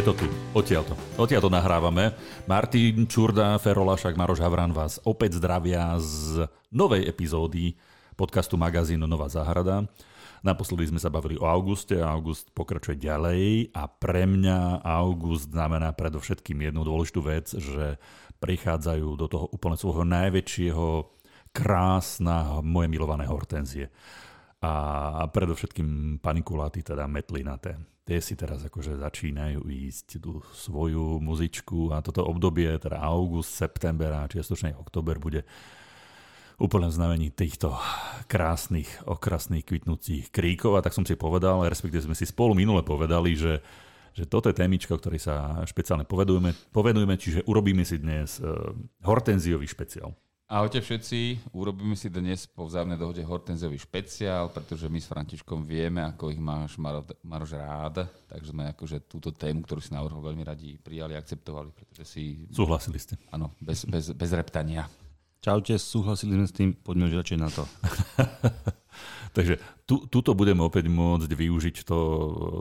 Je to tu, odtiaľ to. Odtiaľ to nahrávame. Martin Čurda, Ferolašak, Maroš Havran vás opäť zdravia z novej epizódy podcastu magazínu Nová záhrada. Naposledy sme sa bavili o auguste, august pokračuje ďalej a pre mňa august znamená predovšetkým jednu dôležitú vec, že prichádzajú do toho úplne svojho najväčšieho krásna moje milované hortenzie a predovšetkým panikuláty, teda metlinaté. Tie si teraz akože začínajú ísť tú svoju muzičku a toto obdobie, teda august, september a čiastočne oktober bude úplne v znamení týchto krásnych, okrasných kvitnúcich kríkov a tak som si povedal, respektíve sme si spolu minule povedali, že že toto je témička, o ktorej sa špeciálne povedujeme, povedujeme čiže urobíme si dnes uh, hortenziový špeciál. Ahojte všetci, urobíme si dnes po vzájomnej dohode hortenziový špeciál, pretože my s Františkom vieme, ako ich máš Maro, Maroš rád, takže sme akože túto tému, ktorú si navrhol, veľmi radi prijali a akceptovali, pretože si... Súhlasili ste. Áno, bez, bez, bez reptania. Čaute, súhlasili sme s tým, poďme už radšej na to. Takže tu, tuto budeme opäť môcť využiť to,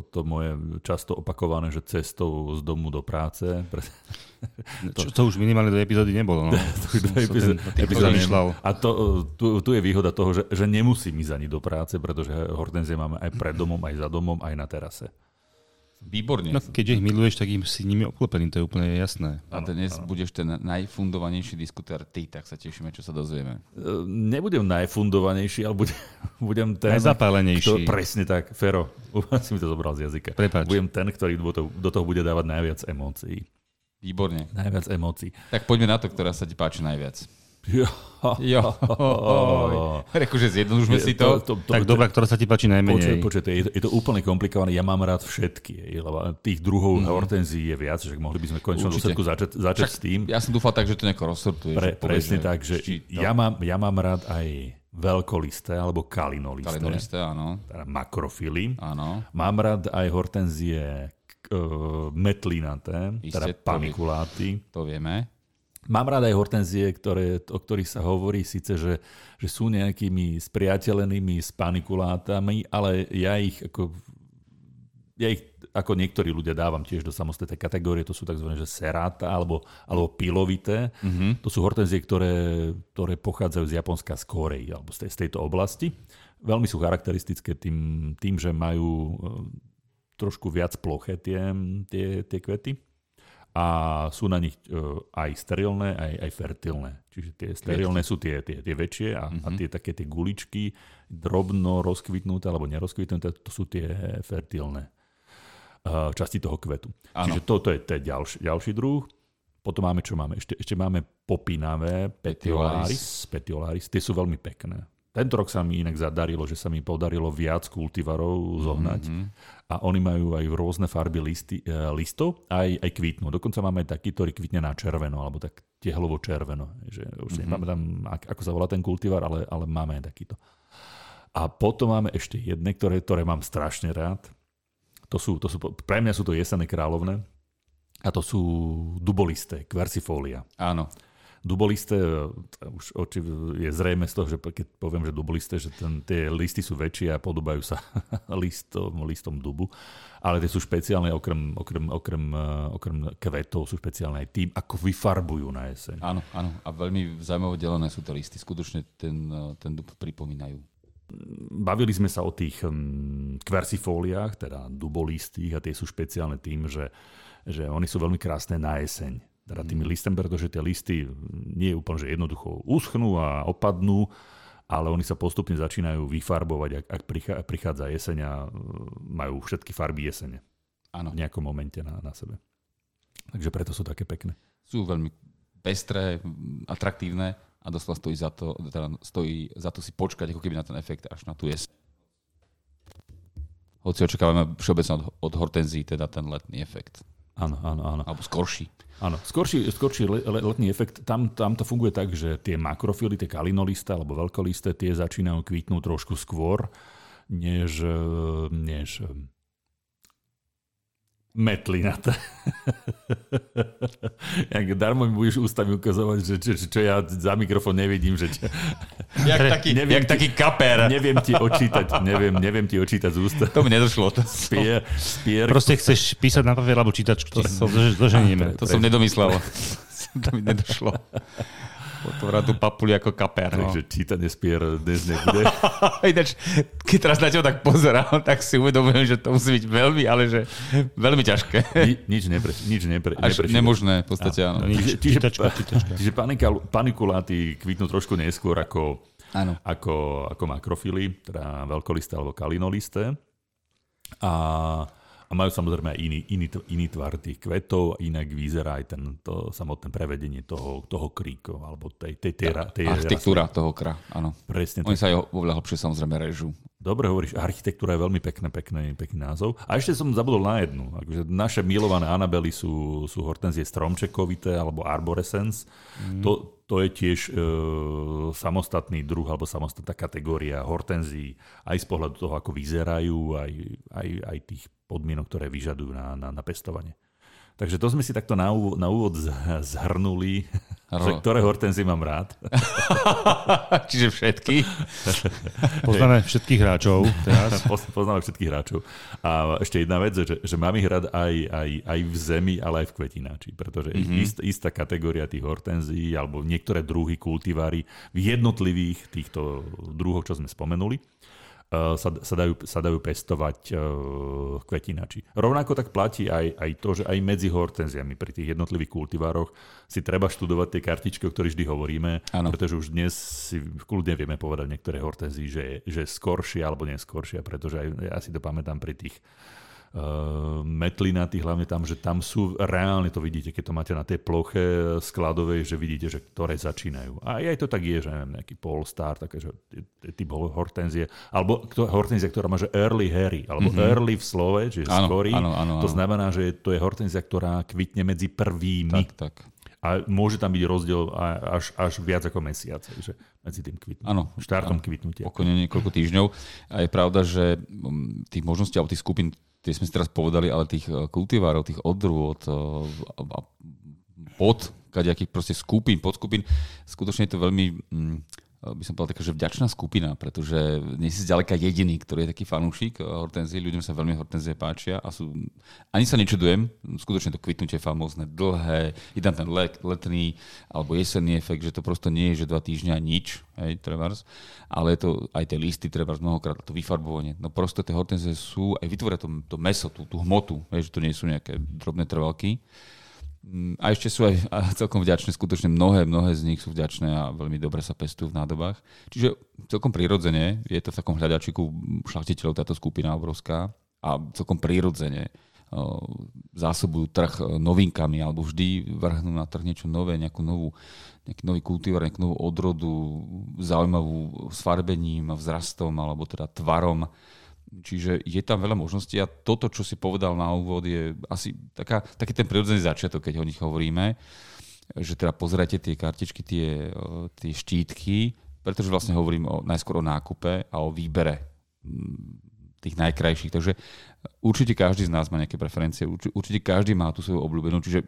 to moje často opakované, že cestou z domu do práce. to, to už minimálne do epizódy nebolo. No. do epizódy, epizódy a to, tu, tu je výhoda toho, že, že nemusím ísť ani do práce, pretože hortenzie máme aj pred domom, aj za domom, aj na terase. Výborne. No, keďže ich miluješ, tak im si nimi obklopený, to je úplne jasné. A dnes ano. budeš ten najfundovanejší diskutér ty, tak sa tešíme, čo sa dozvieme. E, nebudem najfundovanejší, ale budem, budem ten... Najzapálenejší. Kto, presne tak, Fero, si mi to zobral z jazyka. Prepač. Budem ten, ktorý do toho, do toho bude dávať najviac emócií. Výborne. Najviac emócií. Tak poďme na to, ktorá sa ti páči najviac. Jo. jo. Reku, že zjednodušme si to. to, to, to tak dobrá, ktorá sa ti páči najmenej. Počuť, počuť, je, to, je to úplne komplikované. Ja mám rád všetky. Lebo tých druhov mm. hortenzií je viac, že mohli by sme konečne dôsledku začať, začať Však, s tým. Ja som dúfal tak, že to nejako rozsortuješ. Pre, presne tak, že ja mám, ja mám rád aj veľkolisté alebo kalinolisté. Kalinolisté, áno. Teda makrofily. Áno. Mám rád aj hortenzie uh, metlinaté, teda panikuláty. To vieme. Mám rád aj hortenzie, ktoré, o ktorých sa hovorí síce, že, že sú nejakými spriateľenými s panikulátami, ale ja ich ako, ja ich ako niektorí ľudia dávam tiež do samostatnej kategórie, to sú tzv. Že seráta alebo, alebo pilovité. Mm-hmm. To sú hortenzie, ktoré, ktoré pochádzajú z Japonska z Korei alebo z, tej, z tejto oblasti. Veľmi sú charakteristické tým, tým že majú e, trošku viac ploché tie, tie, tie kvety a sú na nich uh, aj sterilné, aj, aj fertilné. Čiže tie sterilné sú tie, tie, tie väčšie a, uh-huh. a mhm. tie také tie guličky drobno rozkvitnuté alebo nerozkvitnuté, to sú tie fertilné uh, časti toho kvetu. Ano. Čiže toto je, to je ďalší, ďalší druh. Potom máme, čo máme? Ešte, ešte máme popinavé petiolaris. petiolaris. Tie sú veľmi pekné. Tento rok sa mi inak zadarilo, že sa mi podarilo viac kultivarov zohnať mm-hmm. a oni majú aj rôzne farby listy, e, listov aj, aj kvítnu. Dokonca máme aj taký, ktorý kvitne na červeno alebo tak tehlovo červeno. Že už mm-hmm. nemáme tam, ako sa volá ten kultivar, ale, ale máme aj takýto. A potom máme ešte jedné, ktoré, ktoré mám strašne rád. To sú, to sú, pre mňa sú to jesené kráľovné a to sú dubolisté, quercifolia. Áno dubolisté, už oči, je zrejme z toho, že keď poviem, že dubolisté, že ten, tie listy sú väčšie a podobajú sa listom, listom dubu, ale tie sú špeciálne okrem, okrem, okrem, eh, okrem kvetov, sú špeciálne aj tým, ako vyfarbujú na jeseň. Áno, áno. A veľmi zaujímavé delené sú tie listy. Skutočne ten, eh, ten dub pripomínajú. Bavili sme sa o tých kversifóliách, teda dubolistých a tie sú špeciálne tým, že, že oni sú veľmi krásne na jeseň teda tými listami, pretože tie listy nie je úplne, že jednoducho uschnú a opadnú, ale oni sa postupne začínajú vyfarbovať, ak, ak prichádza jeseň a e, majú všetky farby jesene. Áno. V nejakom momente na, na sebe. Takže preto sú také pekné. Sú veľmi pestré, atraktívne a doslova stojí za to, teda stojí za to si počkať ako keby na ten efekt až na tú jeseň. Hoci očakávame všeobecne od, od hortenzí teda ten letný efekt. Áno, áno, áno. Alebo skorší. Áno, skorší, skorší letný efekt, tam, tam to funguje tak, že tie makrofily, tie kalinolisté alebo veľkolisté, tie začínajú kvítnuť trošku skôr, než, než metlinaté. Jak darmo mi budeš ústami ukazovať, že čo, čo ja za mikrofón nevidím, že čo, Jak taký, Neviem jak ti- taký kaper. neviem ti očítať, neviem, neviem ti očítať z ústa. To mi nedošlo. To, Spier, spier, Proste chceš písať na papier alebo čítačku. To zoženieme. to som nedomyslel. to mi nedošlo. Otvora tú papuli ako kaper. No. takže čítanie spier dnes nebude. Ináč, keď teraz na teba tak pozerám, tak si uvedomujem, že to musí byť veľmi, ale že veľmi ťažké. Ni, nič nepre, nič nepre, Až neprečítam. nemožné v podstate, áno. Čiže, čiže, čiže panika- panikuláty kvitnú trošku neskôr ako, Áno. ako, ako makrofily, teda veľkolisté alebo kalinolisté. A, a majú samozrejme aj iný, iný, iný tvar tých kvetov, inak vyzerá aj ten, to samotné prevedenie toho, toho kríku, alebo tej, tej, tej, tej, tej Architektúra toho kra, áno. Presne Oni tak. sa aj oveľa hlbšie samozrejme režú. Dobre hovoríš, architektúra je veľmi pekné, pekný, pekný názov. A ešte som zabudol na jednu. Akože naše milované Anabely sú, sú hortenzie stromčekovité alebo arborescence. Mm. To, to je tiež e, samostatný druh alebo samostatná kategória hortenzií aj z pohľadu toho, ako vyzerajú, aj, aj, aj tých podmienok, ktoré vyžadujú na, na, na pestovanie. Takže to sme si takto na úvod, na úvod zhrnuli, že ktoré hortenzie mám rád. Čiže všetky. Poznáme všetkých hráčov teraz. Poz- Poznáme všetkých hráčov. A ešte jedna vec, že, že mám ich rád aj, aj, aj v zemi, ale aj v kvetináči, pretože Mhm. mm-hmm. ist, istá kategória tých hortenzií alebo niektoré druhy kultivári v jednotlivých týchto druhoch, čo sme spomenuli, sa, sa, dajú, sa dajú pestovať eh, v kvetináči. Rovnako tak platí aj, aj to, že aj medzi hortenziami pri tých jednotlivých kultivároch si treba študovať tie kartičky, o ktorých vždy hovoríme, Áno. pretože už dnes si kľudne vieme povedať niektoré hortenzii, že, že skoršia alebo neskoršia, pretože aj, ja si to pamätám pri tých uh, metlinatých, hlavne tam, že tam sú, reálne to vidíte, keď to máte na tej ploche skladovej, že vidíte, že ktoré začínajú. A aj to tak je, že neviem, nejaký Polestar, také, že typ hortenzie, alebo hortenzia, ktorá má, že early hairy, alebo mm-hmm. early v slove, čiže Áno, skorý. áno, áno, To znamená, že to je hortenzia, ktorá kvitne medzi prvými. Tak, tak. A môže tam byť rozdiel až, až viac ako mesiac, že medzi tým kvitnutím. Áno, Štartom áno. kvitnutia. Pokojne niekoľko týždňov. A je pravda, že mm, tých možností alebo tých skupín, tie sme si teraz povedali, ale tých eh, kultivárov, tých odrôd a a pod kadejakých proste skupín, podskupín, skutočne je to veľmi, mm, by som povedal taká, že vďačná skupina, pretože nie si zďaleka jediný, ktorý je taký fanúšik eh, hortenzie, ľuďom sa veľmi hortenzie páčia a sú, ani sa nečudujem, skutočne to kvitnutie famózne, dlhé, je tam ten let, letný alebo jesenný efekt, že to prosto nie je, že dva týždňa nič, hej, trebárs, ale je to aj tie listy, trebárs mnohokrát, to vyfarbovanie, no prosto tie hortenzie sú, aj vytvoria to, to meso, tú, tú hmotu, hej, že to nie sú nejaké drobné trvalky, A ešte sú aj celkom vďačné, skutočne mnohé, mnohé z nich sú vďačné a veľmi dobre sa pestujú v nádobách. Čiže celkom prirodzene je to v takom hľadačiku šlachtiteľov táto skupina obrovská a celkom prirodzene zásobujú trh novinkami alebo vždy vrhnú na trh niečo nové, nejakú novú, nejaký nový kultivar, nejakú novú odrodu, zaujímavú s farbením, vzrastom alebo teda tvarom. Čiže je tam veľa možností a toto, čo si povedal na úvod, je asi taká, taký ten prirodzený začiatok, keď o nich hovoríme, že teda pozerajte tie kartičky, tie, eh, tie štítky, pretože vlastne hovorím o, najskôr o nákupe a o výbere mm, tých najkrajších. Takže určite každý z nás má nejaké preferencie, urči- určite každý má tú svoju obľúbenú, čiže,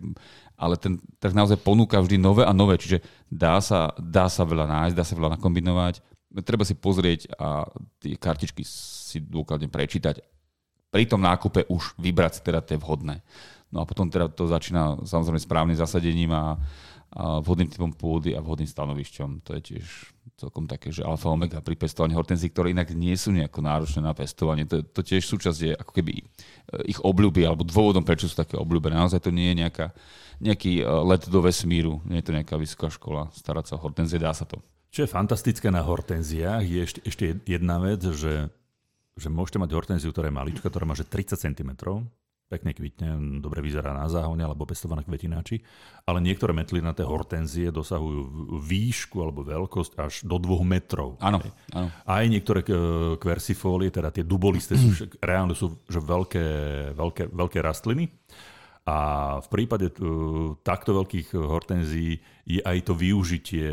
ale ten trh naozaj ponúka vždy nové a nové, čiže dá sa, dá sa veľa nájsť, dá sa veľa nakombinovať, treba si pozrieť a tie kartičky si dôkladne prečítať. Pri tom nákupe už vybrať si teda tie vhodné. No a potom teda to začína samozrejme správnym zasadením a, a vhodným typom pôdy a vhodným stanovišťom. To je tiež celkom také, že alfa omega pri pestovaní hortenzí, ktoré inak nie sú nejako náročné na pestovanie. To, to tiež súčasť je ako keby e, ich obľúby alebo dôvodom, prečo sú také obľúbené. Naozaj to nie je nejaká, nejaký e, let do vesmíru, nie je to nejaká vysoká škola. Starať sa o hortenzie, dá sa to. Čo je fantastické na hortenziách, je ešte, ešte jedna vec, že, že môžete mať hortenziu, ktorá je malička, ktorá má že 30 cm, pekne kvitne, dobre vyzerá na záhone alebo pestovaná kvetináči, ale niektoré metlinaté hortenzie dosahujú výšku alebo veľkosť až do 2 metrov. Áno, áno. Aj niektoré k- kversifólie, teda tie dubolisté, sú, však reálne sú že veľké, veľké, veľké rastliny. A v prípade uh, takto veľkých hortenzií je aj to využitie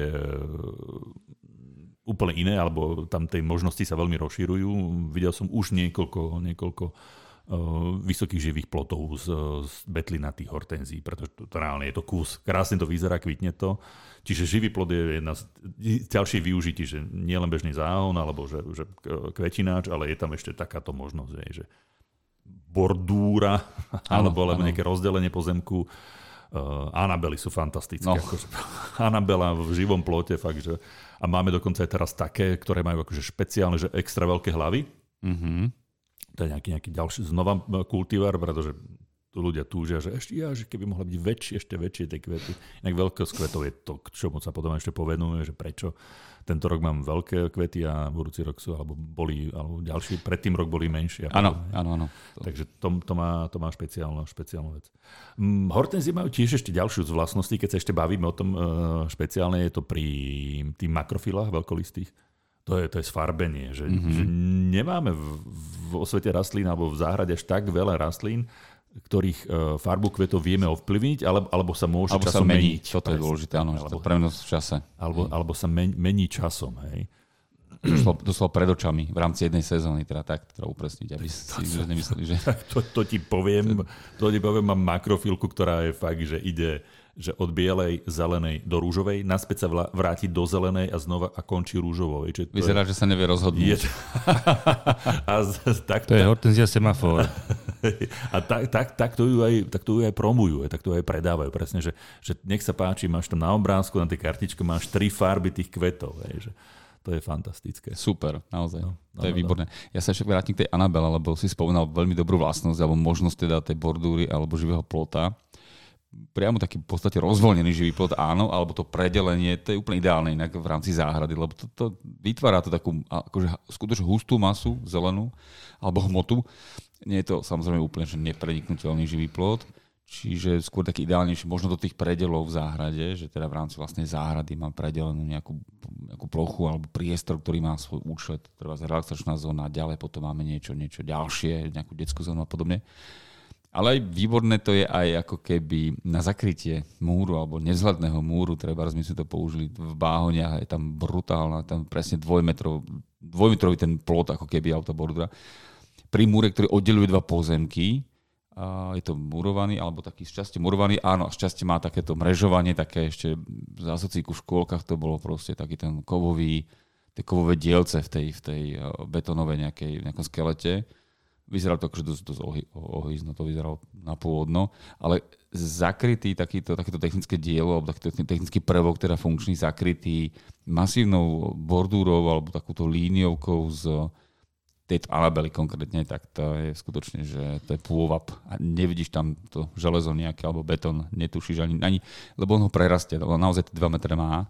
úplne iné, alebo tam tej možnosti sa veľmi rozširujú. Videl som už niekoľko, niekoľko vysokých živých plotov z, z betlinatých hortenzí, pretože to, to reálne je to kus. Krásne to vyzerá, kvitne to. Čiže živý plod je jedna z ďalších využití, že nie len bežný záhon alebo že, že kvetináč, ale je tam ešte takáto možnosť, že bordúra alebo, alebo nejaké rozdelenie pozemku. Uh, Anabely sú fantastické. No. Akože, Anabela v živom plote, fakt, že... A máme dokonca aj teraz také, ktoré majú akože špeciálne, že extra veľké hlavy. Mm-hmm. To je nejaký, nejaký ďalší znova kultivár, pretože tu ľudia túžia, že ešte ja, že keby mohla byť väčšie, ešte väčšie tie kvety. Inak veľkosť kvetov je to, k čomu sa potom ešte povedujeme, že prečo tento rok mám veľké kvety a budúci rok sú, alebo boli, alebo ďalší, predtým rok boli menšie. Áno, áno, áno. Takže to, to, má, to má špeciálnu, špeciálnu vec. Mm, hortenzie majú tiež ešte ďalšiu z vlastností, keď sa ešte bavíme o tom uh, špeciálne, je to pri tých makrofilách veľkolistých. To je, to je sfarbenie, že, mm-hmm. že nemáme v, vo svete rastlín alebo v záhrade až tak veľa rastlín, ktorých uh, farbu kvetov vieme ovplyvniť, alebo, alebo sa môže alebo časom sa mení. meniť. Toto je dôležité, áno, alebo, prenosť v čase. Alebo, alebo sa men, mení časom, hej. Doslova pred očami v rámci jednej sezóny, teda tak treba upresniť, aby si to, nemysleli, že... To, to, ti poviem, to ti poviem, mám makrofilku, ktorá je fakt, že ide že od bielej, zelenej do rúžovej, naspäť sa vráti do zelenej a znova a končí rúžovou. Čiže Vyzerá, je... že sa nevie rozhodnúť. Je... a tak, to je hortenzia semafor. a tak, tak, tak, to ju aj, tak to ju aj promujú, tak to aj predávajú. Presne, že, že nech sa páči, máš tam na obrázku, na tej kartičke máš tri farby tých kvetov. Hej, že to je fantastické. Super, naozaj. No, to no, je no, výborné. No. Ja sa ešte vrátim k tej Anabela, lebo si spomínal veľmi dobrú vlastnosť alebo možnosť teda tej bordúry alebo živého plota priamo taký v podstate rozvoľnený živý plot, áno, alebo to predelenie, to je úplne ideálne inak v rámci záhrady, lebo to, to vytvára to takú akože skutočne hustú masu, zelenú, alebo hmotu. Nie je to samozrejme úplne že nepreniknutelný živý plot, čiže skôr taký ideálnejší, možno do tých predelov v záhrade, že teda v rámci vlastnej záhrady mám predelenú nejakú, nejakú plochu alebo priestor, ktorý má svoj účet, treba relaxačná zóna, ďalej potom máme niečo, niečo ďalšie, nejakú detskú zónu a podobne. Ale aj výborné to je aj ako keby na zakrytie múru alebo nezhľadného múru, treba my sme to použili v Báhoniach, je tam brutálna, tam presne dvojmetrov, dvojmetrový ten plot ako keby autobordura. Pri múre, ktorý oddeluje dva pozemky, a je to murovaný, alebo taký z časti murovaný, áno, z časti má takéto mrežovanie, také ešte v zásocíku v škôlkach to bolo proste taký ten kovový, tie kovové dielce v tej, v tej eh, betonovej nejakej, nejakom skelete Vyzeralo to akože dosť, dosť ohýzno, to vyzeralo na pôvodno, ale zakrytý takýto, takéto technické dielo, alebo takýto technický prvok, teda funkčný, zakrytý masívnou bordúrou alebo takúto líniovkou z tejto Anabely konkrétne, tak to je skutočne, že to je pôvab a nevidíš tam to železo nejaké alebo betón, netušíš ani, ani lebo on ho prerastie, lebo naozaj 2 metre má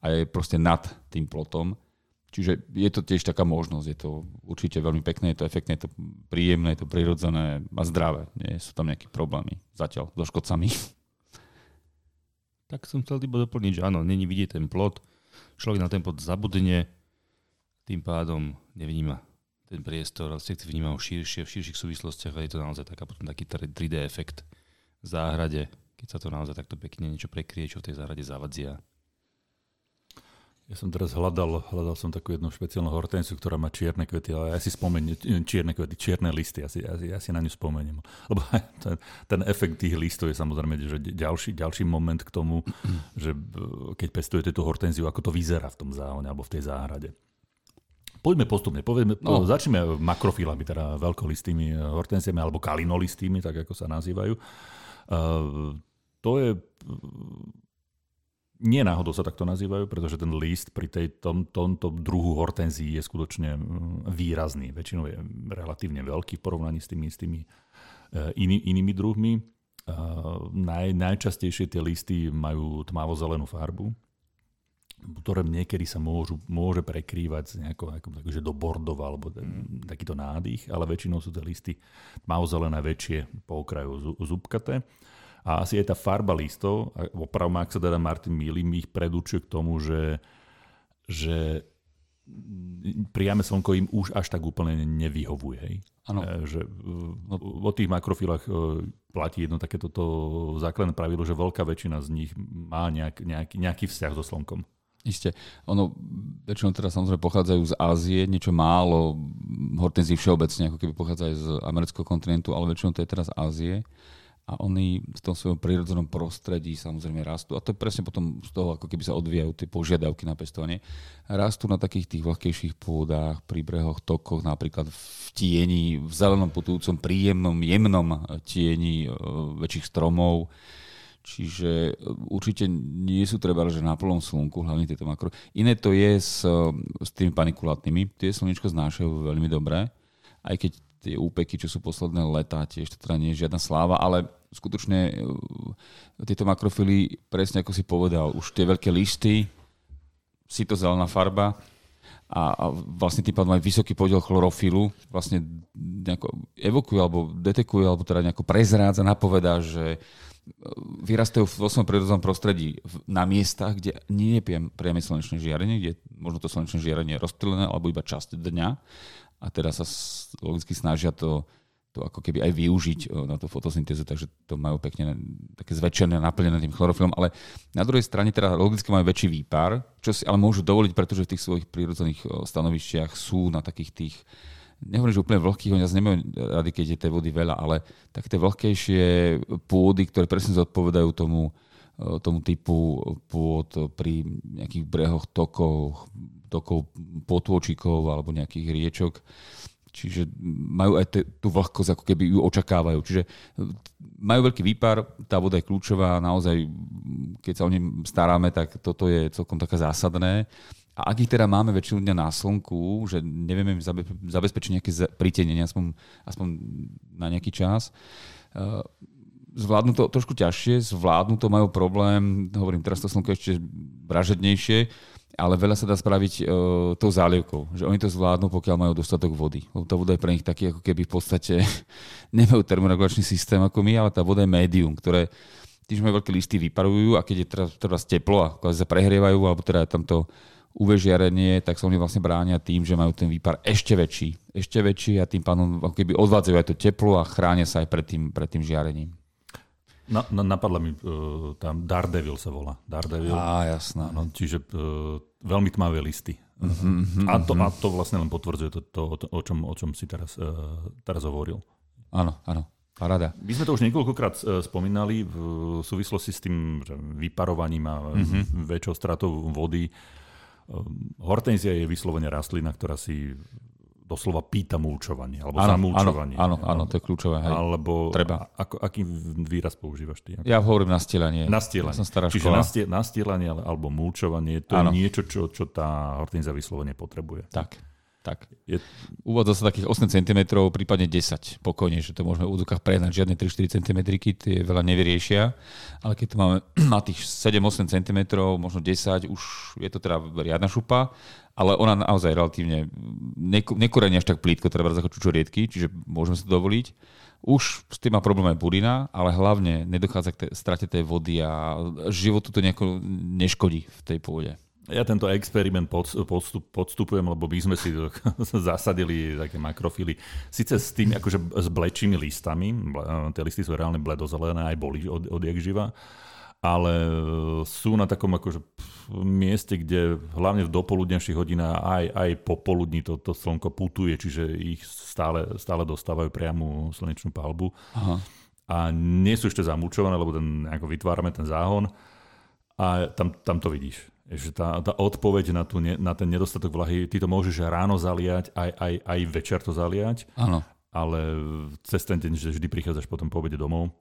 a je proste nad tým plotom Čiže je to tiež taká možnosť, je to určite veľmi pekné, je to efektné, je to príjemné, je to prirodzené a zdravé. Nie sú tam nejaké problémy zatiaľ so škodcami. Tak som chcel iba doplniť, že áno, není vidieť ten plot, človek na ten plot zabudne, tým pádom nevníma ten priestor, ale si vníma ho širšie, v širších súvislostiach a je to naozaj taká, potom taký 3D efekt v záhrade, keď sa to naozaj takto pekne niečo prekrie, čo v tej záhrade zavadzia. Ja som teraz hľadal, hľadal som takú jednu špeciálnu hortenziu, ktorá má čierne kvety, ale ja si spomeniem, čierne kvety, čierne listy, ja si, ja si, ja si na ňu spomeniem. Lebo ten, ten efekt tých listov je samozrejme že ďalší, ďalší moment k tomu, že keď pestujete tú hortenziu, ako to vyzerá v tom záhone alebo v tej záhrade. Poďme postupne, povedme, no. začneme makrofilami, teda veľkolistými hortenziami alebo kalinolistými, tak ako sa nazývajú. Uh, to je nie náhodou sa takto nazývajú, pretože ten list pri tej, tom, tomto druhu hortenzii je skutočne mm, výrazný. Väčšinou je relatívne veľký v porovnaní s tými, s tými e, iný, inými druhmi. Uh, naj, najčastejšie tie listy majú tmavo-zelenú farbu, ktoré niekedy sa môžu, môže prekrývať z nejako, ako, takže do bordova alebo mm. takýto nádych, ale väčšinou sú tie listy tmavo-zelené väčšie po okraju zubkaté. A asi aj tá farba listov, opravom, ak sa teda Martin Mili, mi ich predúčuje k tomu, že, že priame slnko im už až tak úplne nevyhovuje. Hej? Ano. E, že no, o tých makrofilách e, platí jedno takéto základné pravidlo, že veľká väčšina z nich má nejak, nejaký, nejaký vzťah so slnkom. Isté. Ono väčšinou teraz samozrejme pochádzajú z Ázie, niečo málo hortenzí všeobecne, ako keby pochádzajú z amerického kontinentu, ale väčšinou to je teraz Ázie a oni v tom svojom prírodzenom prostredí samozrejme rastú. A to je presne potom z toho, ako keby sa odvíjajú tie požiadavky na pestovanie. Rastú na takých tých vlhkejších pôdach, pri brehoch, tokoch, napríklad v tieni, v zelenom putujúcom, príjemnom, jemnom tieni e, väčších stromov. Čiže e, určite nie sú treba, že na plnom slnku, hlavne tieto makro. Iné to je s, s tými panikulátnymi. Tie slnečko znášajú veľmi dobre, aj keď tie úpeky, čo sú posledné leta, tiež to teda nie je žiadna sláva, ale skutočne e, tieto makrofily, presne ako si povedal, už tie veľké listy, si to zelená farba a, a vlastne tým pádom aj vysoký podiel chlorofilu vlastne nejako evokuje alebo detekuje, alebo teda nejako prezrádza, napovedá, že e, vyrastajú vo svojom prírodnom prostredí na miestach, kde nie je priame slnečné žiarenie, kde možno to slnečné žiarenie je rozptýlené alebo iba časť dňa a teraz sa logicky snažia to, to ako keby aj využiť e, na tú fotosyntézu, takže to majú pekne také zväčšené, naplnené tým chlorofilom, ale na druhej strane teda logicky majú väčší výpar, čo si ale môžu dovoliť, pretože v tých svojich prírodzených e, stanovišťach sú na takých tých nehovorím, že úplne vlhkých, oni zase nemajú rady, keď je tej vody veľa, ale také tie vlhkejšie pôdy, ktoré presne zodpovedajú tomu, e, tomu typu pôd pri nejakých brehoch, tokoch, tokov potôčikov alebo nejakých riečok. Čiže majú aj te, tú vlhkosť, ako keby ju očakávajú. Čiže majú veľký výpar, tá voda je kľúčová, naozaj, keď sa o ním staráme, tak toto je celkom také zásadné. A ak ich teda máme väčšinu dňa na slnku, že nevieme zabezpečiť nejaké pritenenie, aspoň, aspoň na nejaký čas, eh, zvládnu to trošku ťažšie, zvládnu to, majú problém, hovorím, teraz to slnko ešte vražednejšie, ale veľa sa dá spraviť uh, tou zálievkou, že oni to zvládnu, pokiaľ majú dostatok vody. Lebo tá voda je pre nich taký, ako keby v podstate nemajú termoregulačný systém ako my, ale tá voda je médium, ktoré tým, že veľké listy, vyparujú a keď je teraz, teraz teplo a sa prehrievajú, alebo teda je tam to UV žiarenie, tak sa oni vlastne bránia tým, že majú ten výpar ešte väčší. Ešte väčší a tým pádom ako keby odvádzajú aj to teplo a chránia sa aj pred tým, pred tým žiarením. Na, na, napadla mi, uh, tam Daredevil sa volá. Daredevil. Á, jasná. No, čiže uh, veľmi tmavé listy. Uh-huh, a, to, uh-huh. a to vlastne len potvrdzuje to, to o, čom, o čom si teraz, uh, teraz hovoril. Áno, áno. Rada. My sme to už niekoľkokrát spomínali v súvislosti s tým vyparovaním a uh-huh. väčšou stratou vody. Hortenzia je vyslovene rastlina, ktorá si doslova pýta mulčovanie, alebo ano, zamulčovanie. Áno, áno, to je kľúčové. Hej. Alebo Treba. Ako, aký výraz používaš ty? Ja hovorím nastielanie. Nastielanie. Ja som stará Čiže nastie, nastielanie alebo mulčovanie, to ano. je niečo, čo, čo tá hortenzia vyslovene potrebuje. Tak. Tak. Je... Uvádza sa takých 8 cm, prípadne 10 pokojne, že to môžeme v úzokách prehnať. Žiadne 3-4 cm, tie veľa nevyriešia. Ale keď to máme na tých 7-8 cm, možno 10, už je to teda riadna šupa ale ona naozaj relatívne nekorenie až tak plítko, treba ako čučoriedky, čiže môžeme sa to dovoliť. Už s tým má problém aj burina, ale hlavne nedochádza k tej, strate tej vody a životu to nejako neškodí v tej pôde. Ja tento experiment podstup, podstupujem, lebo my sme si zasadili také makrofily. Sice s tým, akože s blečými listami, tie listy sú reálne bledozelené, aj boli od, odjak živa, ale sú na takom akože mieste, kde hlavne v dopoludnejších hodinách aj, aj popoludní to, to slnko putuje, čiže ich stále, stále dostávajú priamu slnečnú palbu. Aha. A nie sú ešte zamúčované, lebo ten, ako vytvárame ten záhon a tam, tam to vidíš. Že tá, tá odpoveď na, tú, na ten nedostatok vlahy, ty to môžeš ráno zaliať, aj, aj, aj večer to zaliať, Áno. ale cez ten deň, že vždy prichádzaš potom po obede domov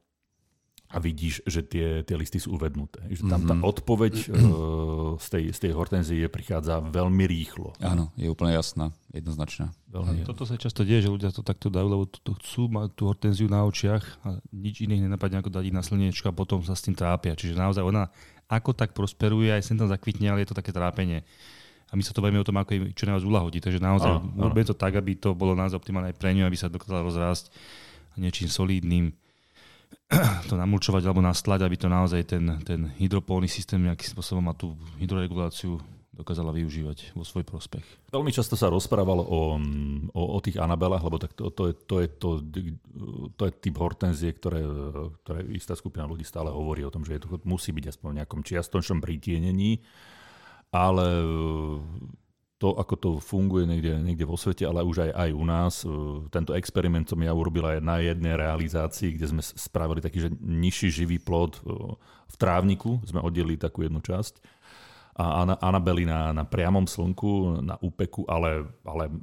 a vidíš, že tie, tie listy sú uvednuté. Že tam tá mhm. odpoveď uh, z, tej, z tej hortenzie prichádza veľmi rýchlo. Áno, je úplne jasná, jednoznačná. Veľmi Toto sa často deje, že ľudia to takto dajú, lebo to, to chcú mať tú hortenziu na očiach a nič iné nenapadne ako dať na slniečko a potom sa s tým trápia. Čiže naozaj ona ako tak prosperuje, aj sem tam zakvitne, ale je to také trápenie. A my sa to bavíme o tom, ako čo najviac uľahodí. Takže naozaj robíme to tak, aby to bolo naozaj optimálne aj pre ňu, aby sa dokázala rozrásť niečím solidným to namulčovať alebo nastlať, aby to naozaj ten, ten hydropónny systém nejakým spôsobom a tú hydroreguláciu dokázala využívať vo svoj prospech. Veľmi často sa rozprávalo o, o, o tých anabelách, lebo tak to, to, je, to, je, to, to je typ hortenzie, ktoré, ktoré istá skupina ľudí stále hovorí o tom, že je to, musí byť aspoň v nejakom čiastočnom pritienení ale to, ako to funguje niekde, niekde vo svete, ale už aj, aj u nás. Tento experiment som ja urobil aj na jednej realizácii, kde sme spravili taký, že nižší živý plod v trávniku, sme oddelili takú jednu časť a Anabeli na, na priamom slnku, na úpeku, ale, ale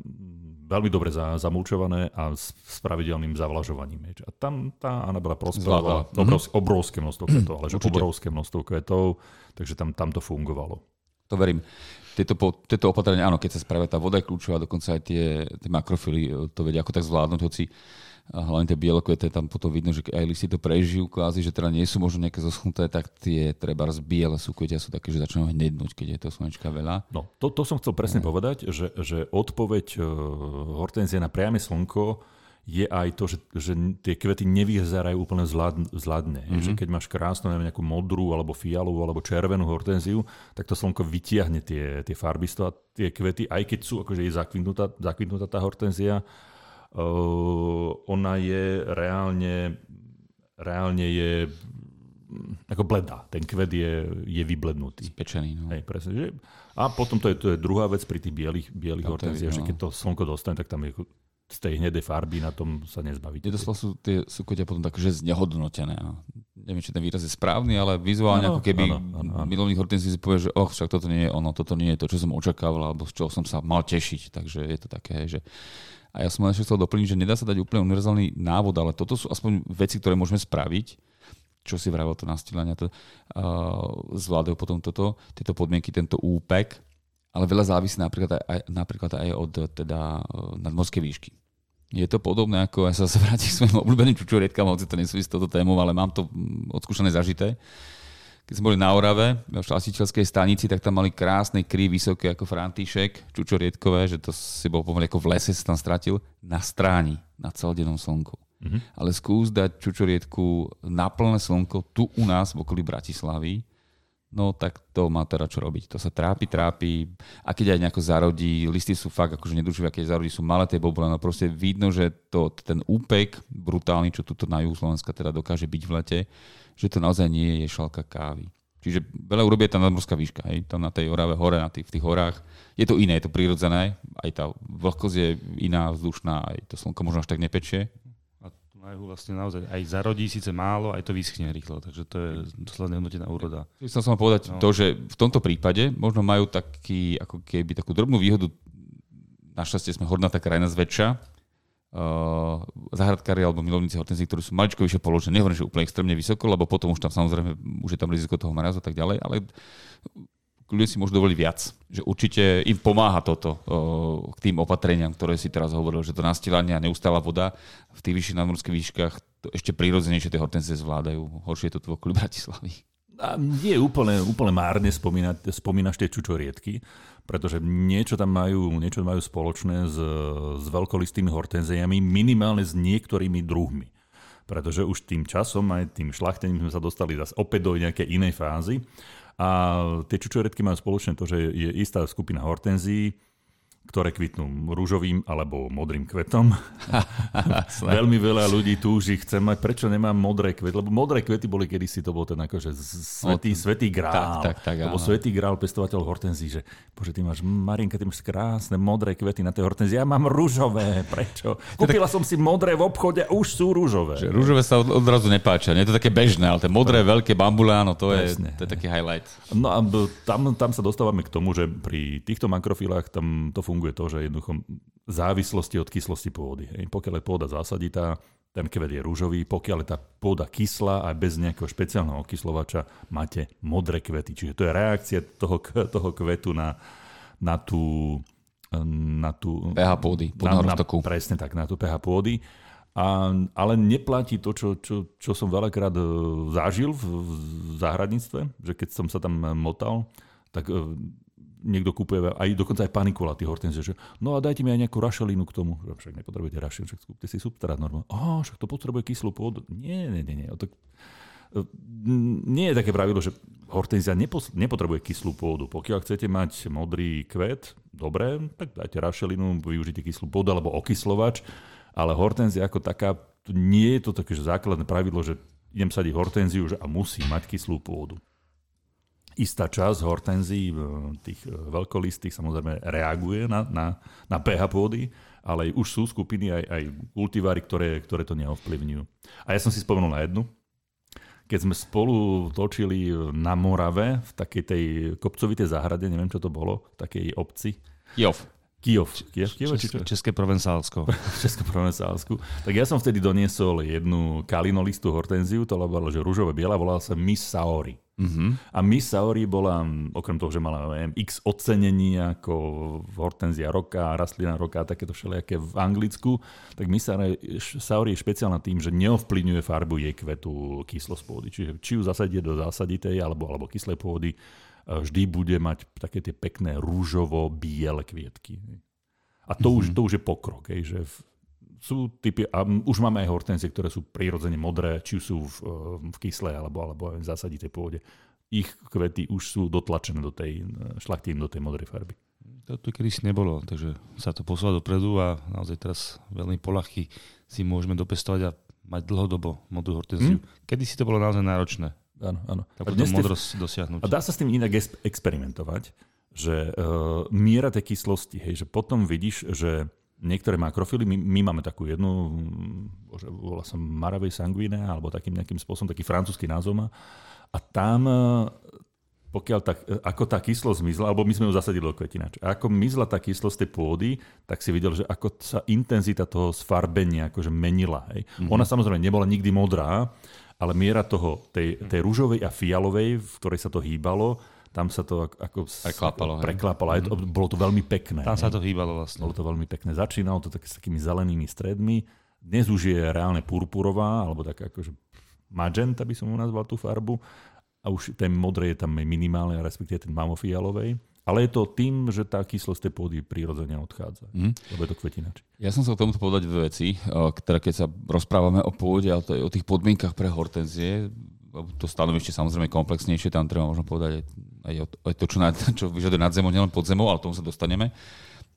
veľmi dobre za, zamulčované a s, s pravidelným zavlažovaním. A tam tá Anabela prosperovala obrovské, obrovské množstvo kvetov, ale že obrovské množstvo kvetov, takže tam, tam to fungovalo. To verím tieto, tieto opatrenia, áno, keď sa spravia tá voda je kľúčová, dokonca aj tie, tie makrofily e, to vedia ako tak zvládnuť, hoci a hlavne tie bielokvete, tam potom vidno, že aj listy to prežijú kvázi, že teda nie sú možno nejaké zoschnuté, tak tie treba z biele súkvetia sú také, že začnú hnednúť, keď je to slnečka veľa. No, to, to som chcel presne no. povedať, že, že odpoveď uh, hortenzie na priame slnko je aj to, že, že tie kvety nevyzerajú úplne zladne. Mm-hmm. Že keď máš krásnu, neviem, nejakú modrú, alebo fialovú, alebo červenú hortenziu, tak to slnko vytiahne tie, tie toho a tie kvety, aj keď sú akože je zakvitnutá, zakvitnutá tá hortenzia, uh, ona je reálne, reálne je ako bledá. Ten kvet je, je vyblednutý. Spečený. No. Hej, presne, že? A potom to je, to je druhá vec pri tých bielých, bielých hortenziách, no. že keď to slnko dostane, tak tam je z tej hnedej farby na tom sa nezbavíte. Doslova sú tie súkotia potom také, že znehodnotené. No. Neviem, či ten výraz je správny, ale vizuálne ano, ako keby ano, ano, ano. milovník hortenzí si povie, že oh, však toto nie je ono, toto nie je to, čo som očakával, alebo z čoho som sa mal tešiť. Takže je to také, že a ja som len ešte chcel doplniť, že nedá sa dať úplne univerzálny návod, ale toto sú aspoň veci, ktoré môžeme spraviť, čo si vravel to nastílania, to, uh, zvládajú potom toto, tieto podmienky, tento úpek, ale veľa závisí napríklad aj, napríklad aj od teda, uh, nadmorskej výšky. Je to podobné, ako ja sa vrátim k svojim obľúbeným čučorietkam, hoci to nesúvisí s touto témou, ale mám to mm, odskúšané zažité. Keď sme boli na Orave, v šlastiteľskej stanici, tak tam mali krásne kry, vysoké ako František, čučorietkové, že to si bol pomaly ako v lese, sa tam stratil, na stráni, na celodennom slnku. Mm-hmm. Ale skús dať čučoriedku na plné slnko tu u nás v okolí Bratislavy no tak to má teda čo robiť. To sa trápi, trápi a keď aj nejako zarodí, listy sú fakt akože nedruživé, keď zarodí sú malé tie bobule, no proste vidno, že to, ten úpek brutálny, čo tuto na juhu Slovenska teda dokáže byť v lete, že to naozaj nie je šalka kávy. Čiže veľa urobí tá nadmorská výška, hej, tam na tej Orave hore, na tých, v tých horách. Je to iné, je to prirodzené, aj tá vlhkosť je iná, vzdušná, aj to slnko možno až tak nepečie, na juhu vlastne naozaj aj zarodí síce málo, aj to vyschne rýchlo, takže to je dosledne hodnotená úroda. Chcel som povedať no. to, že v tomto prípade možno majú taký, ako keby takú drobnú výhodu, našťastie sme hornatá krajina zväčša, uh, zahradkári alebo milovníci hortenzí, ktorí sú maličko vyššie položené, nehovorím, že úplne extrémne vysoko, lebo potom už tam samozrejme už je tam riziko toho mrazu a tak ďalej, ale ľudia si môžu dovoliť viac. Že určite im pomáha toto k tým opatreniam, ktoré si teraz hovoril, že to nastílanie a neustála voda v tých vyšších nadmorských výškach to ešte prírodzenejšie tie hortenzie zvládajú. Horšie je to tu v okolí Bratislavy. A nie úplne, úplne márne spomínať, spomínaš tie čučoriedky, pretože niečo tam majú, niečo majú spoločné s, s veľkolistými hortenziami, minimálne s niektorými druhmi. Pretože už tým časom, aj tým šlachtením sme sa dostali zase opäť do nejakej inej fázy. A tie čučoretky majú spoločné to, že je istá skupina hortenzií, ktoré kvitnú rúžovým alebo modrým kvetom. Veľmi veľa ľudí túži, chce mať, prečo nemám modré kvety, lebo modré kvety boli kedysi, to bol ten akože svetý, svetý grál. Tak, tak, tak, bol svetý grál pestovateľ hortenzí, že bože, ty máš, Marinka, ty máš krásne modré kvety na tej hortenzii, ja mám rúžové, prečo? Kúpila som si modré v obchode, už sú rúžové. Že rúžové sa odrazu nepáčia, nie je to také bežné, ale tie modré, veľké bambule, áno, to je, to je taký highlight. No a tam, tam sa dostávame k tomu, že pri týchto makrofilách tam to funguje to, že jednoducho závislosti od kyslosti pôdy. Hej. Pokiaľ je pôda zásaditá, ten kvet je rúžový, pokiaľ je tá pôda kyslá a bez nejakého špeciálneho okyslovača máte modré kvety. Čiže to je reakcia toho, toho kvetu na, na tú na tú... pH pôdy, na, na, presne tak, na tú pH pôdy. A, ale neplatí to, čo, čo, čo som veľakrát e, zažil v, v záhradníctve, že keď som sa tam motal, tak e, niekto kúpuje aj dokonca aj panikula, tie hortenzie, že no a dajte mi aj nejakú rašelinu k tomu. Že však nepotrebujete rašelinu, však kúpte si substrát normálne. Á, však to potrebuje kyslú pôdu. Nie, nie, nie, nie. To, nie je také pravidlo, že hortenzia nepotrebuje kyslú pôdu. Pokiaľ chcete mať modrý kvet, dobre, tak dajte rašelinu, využite kyslú pôdu alebo okyslovač, ale hortenzia ako taká, nie je to také že základné pravidlo, že idem sadiť hortenziu že a musí mať kyslú pôdu. Istá časť hortenzí, tých veľkolistých, samozrejme reaguje na, na, na pH pôdy, ale už sú skupiny aj, aj kultivári, ktoré, ktoré to neovplyvňujú. A ja som si spomenul na jednu, keď sme spolu točili na Morave, v takej tej kopcovitej záhrade, neviem čo to bolo, v takej obci. Jov. Kijov. Kijov, Kijov čo? České Provenzálsko. České Provenzálsku. Tak ja som vtedy doniesol jednu kalinolistú hortenziu, to bola, že rúžové biela, volala sa Miss Saori. Uh-huh. A Miss Saori bola, okrem toho, že mala neviem, x ocenení ako hortenzia roka, rastlina roka a takéto všelijaké v Anglicku, tak Miss Saori je špeciálna tým, že neovplyvňuje farbu jej kvetu kyslosť pôdy. Čiže či ju zasadíte do zásaditej alebo, alebo kyslej pôdy, vždy bude mať také tie pekné rúžovo-biele kvietky. A to, uh-huh. už, to už je pokrok, hej, že v, sú typy, a už máme aj hortenzie, ktoré sú prirodzene modré, či sú v, v kyslej alebo, alebo v zásaditej pôde. Ich kvety už sú dotlačené do tej šlachtín, do tej modrej farby. To kedysi nebolo, takže sa to poslalo dopredu a naozaj teraz veľmi polahky si môžeme dopestovať a mať dlhodobo modrú hortenziu. Hmm? Kedy si to bolo naozaj náročné. Áno, áno. A potom modrosť dosiahnuť. A dá sa s tým inak experimentovať, že uh, miera tej kyslosti, hej, že potom vidíš, že niektoré makrofily, my, my máme takú jednu, bože, volá sa Maravej sanguine, alebo takým nejakým spôsobom, taký francúzsky názov má. A tam, e, pokiaľ tak, e, ako tá kyslosť zmizla, alebo my sme ju zasadili do kvetinač, a ako mizla tá kyslosť tej pôdy, tak si videl, že ako sa intenzita toho sfarbenia akože menila. Hej. Mm-hmm. Ona samozrejme nebola nikdy modrá, ale miera toho, tej, tej rúžovej a fialovej, v ktorej sa to hýbalo, tam sa to ako, ako preklápalo. Aj to, mhm. bolo to veľmi pekné. Tam sa to hýbalo vlastne. Bolo to veľmi pekné. Začínalo to tak, s takými zelenými stredmi. Dnes už je reálne purpurová, alebo tak akože magenta by som mu nazval tú farbu. A už ten modré je tam minimálne, respektíve ten mamofialovej. Ale je to tým, že tá kyslosť tej pôdy prirodzene odchádza. Mm. Lebo je to kvetinač. Ja som sa o tomto povedať dve veci, ktoré keď sa rozprávame o pôde a o tých podmienkach pre hortenzie, to stanovište samozrejme komplexnejšie, tam treba možno povedať aj, aj to, čo, nad, čo vyžaduje nad zemou, nielen pod zemou, ale tomu sa dostaneme.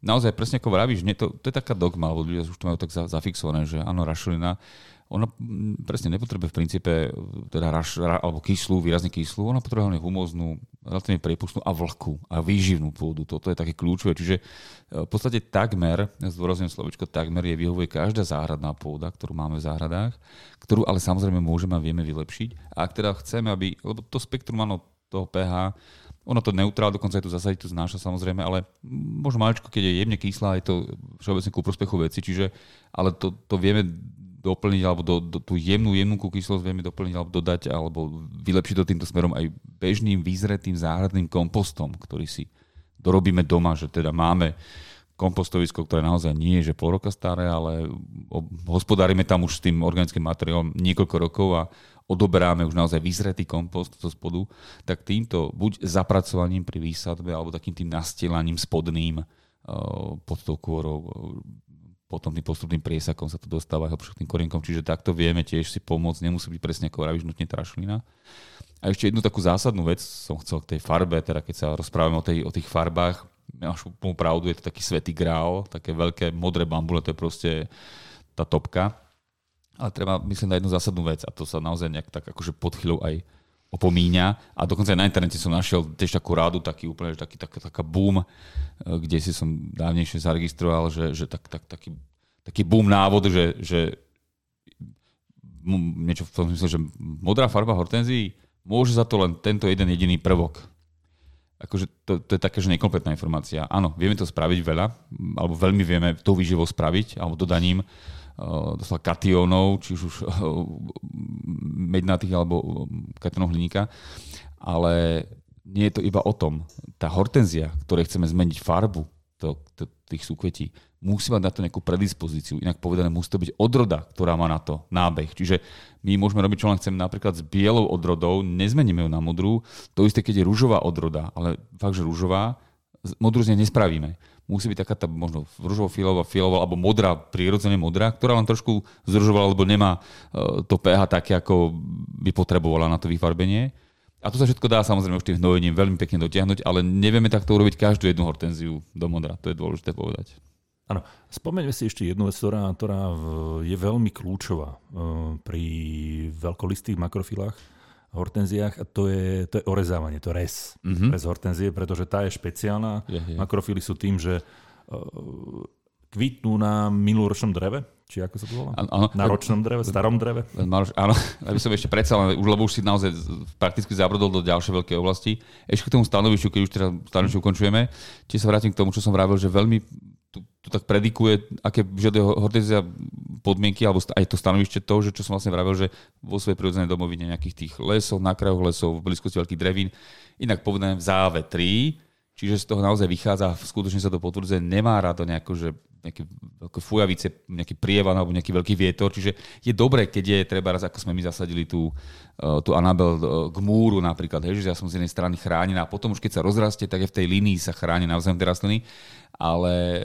Naozaj, presne ako vravíš, nie, to, to je taká dogma, lebo ľudia už to majú tak zafixované, že áno, rašelina, ona presne nepotrebuje v princípe teda raš, ra, alebo kyslú, výrazne kyslú, ona potrebuje hlavne humóznu, relatívne priepustnú a vlhkú a výživnú pôdu. Toto je také kľúčové. Čiže e, v podstate takmer, zdôrazňujem slovičko takmer, je vyhovuje každá záhradná pôda, ktorú máme v záhradách, ktorú ale samozrejme môžeme a vieme vylepšiť. A ak teda chceme, aby, lebo to spektrum áno, toho pH ono to neutrál, dokonca aj tu zasadiť to znáša samozrejme, ale možno maličko, keď je jemne kyslá, je to všeobecne ku prospechu veci, čiže, ale to, to vieme doplniť, alebo do, do, tú jemnú, jemnú kyslosť vieme doplniť, alebo dodať, alebo vylepšiť to týmto smerom aj bežným, vyzretým záhradným kompostom, ktorý si dorobíme doma, že teda máme kompostovisko, ktoré naozaj nie je že pol roka staré, ale hospodárime tam už s tým organickým materiálom niekoľko rokov a odoberáme už naozaj vyzretý kompost zo spodu, tak týmto buď zapracovaním pri výsadbe alebo takým tým nastielaním spodným uh, pod tou kôrou potom tým postupným priesakom sa to dostáva k tým korienkom, čiže takto vieme tiež si pomôcť, nemusí byť presne ako vravíš nutne trašlina. A ešte jednu takú zásadnú vec som chcel k tej farbe, teda keď sa rozprávame o, tej, o tých farbách, máš úplnú pravdu, je to taký svetý grál, také veľké modré bambule, to je proste tá topka. Ale treba myslím na jednu zásadnú vec a to sa naozaj nejak tak akože pod chvíľou aj opomíňa. A dokonca aj na internete som našiel tiež takú rádu, taký úplne, že taký, tak, taká boom, eh, kde si som dávnejšie zaregistroval, že, že tak, tak, taký, taký boom návod, že, že niečo v tom smysle, že modrá farba hortenzií môže za to len tento jeden jediný prvok. Akože to, to je také, že nekompletná informácia. Áno, vieme to spraviť veľa, alebo veľmi vieme tou výživou spraviť, alebo dodaním dostal katiónov, či už, eh, mednatých alebo eh, katiónov hliníka, ale nie je to iba o tom. Tá hortenzia, ktorej chceme zmeniť farbu to, to, tých súkvetí, musí mať na to nejakú predispozíciu. Inak povedané, musí to byť odroda, ktorá má na to nábeh. Čiže my môžeme robiť, čo len chceme, napríklad s bielou odrodou, nezmeníme ju na modrú. To isté, keď je rúžová odroda, ale fakt, že rúžová, modrú z nej nespravíme musí byť taká tá možno rúžovo-fialová, fialová alebo modrá, prirodzene modrá, ktorá len trošku zružovala, lebo nemá e, to pH také, ako by potrebovala na to vyfarbenie. A to sa všetko dá samozrejme už tým hnojením veľmi pekne dotiahnuť, ale nevieme takto urobiť každú jednu hortenziu do modra. To je dôležité povedať. Áno. Spomeňme si ešte jednu vec, ktorá, ktorá je veľmi kľúčová e, pri veľkolistých makrofilách hortenziách a to je, to je orezávanie, to res. Mm-hmm. Res hortenzie, pretože tá je špeciálna. Je, je. Makrofily sú tým, že uh, kvitnú na minuloročnom dreve, či ako sa to volá? Ano, na ročnom dreve, starom dreve? Áno, aby som ešte predsa, už, lebo už si naozaj prakticky zabrodol do ďalšej veľkej oblasti. Ešte k tomu stanovišťu, keď už teraz stanovišťu ukončujeme, tiež sa vrátim k tomu, čo som vravil, že veľmi tu, tu tak predikuje, aké vyžaduje hortenzia podmienky, alebo aj to stanovište to, že čo som vlastne vravil, že vo svojej prirodzenej domovine nejakých tých lesov, na krajoch lesov, v blízkosti veľkých drevín, inak povedané v závetrí, Čiže z toho naozaj vychádza, skutočne sa to potvrdzuje, nemá rado nejako, že nejaké veľké fujavice, nejaký prievan alebo nejaký veľký vietor. Čiže je dobré, keď je treba raz, ako sme my zasadili tú, eh, tú Anabel eh, k múru napríklad, hej, že ja som z jednej strany chránená a potom už keď sa rozrastie, tak je v tej línii sa chráni navzájom tie rastliny, ale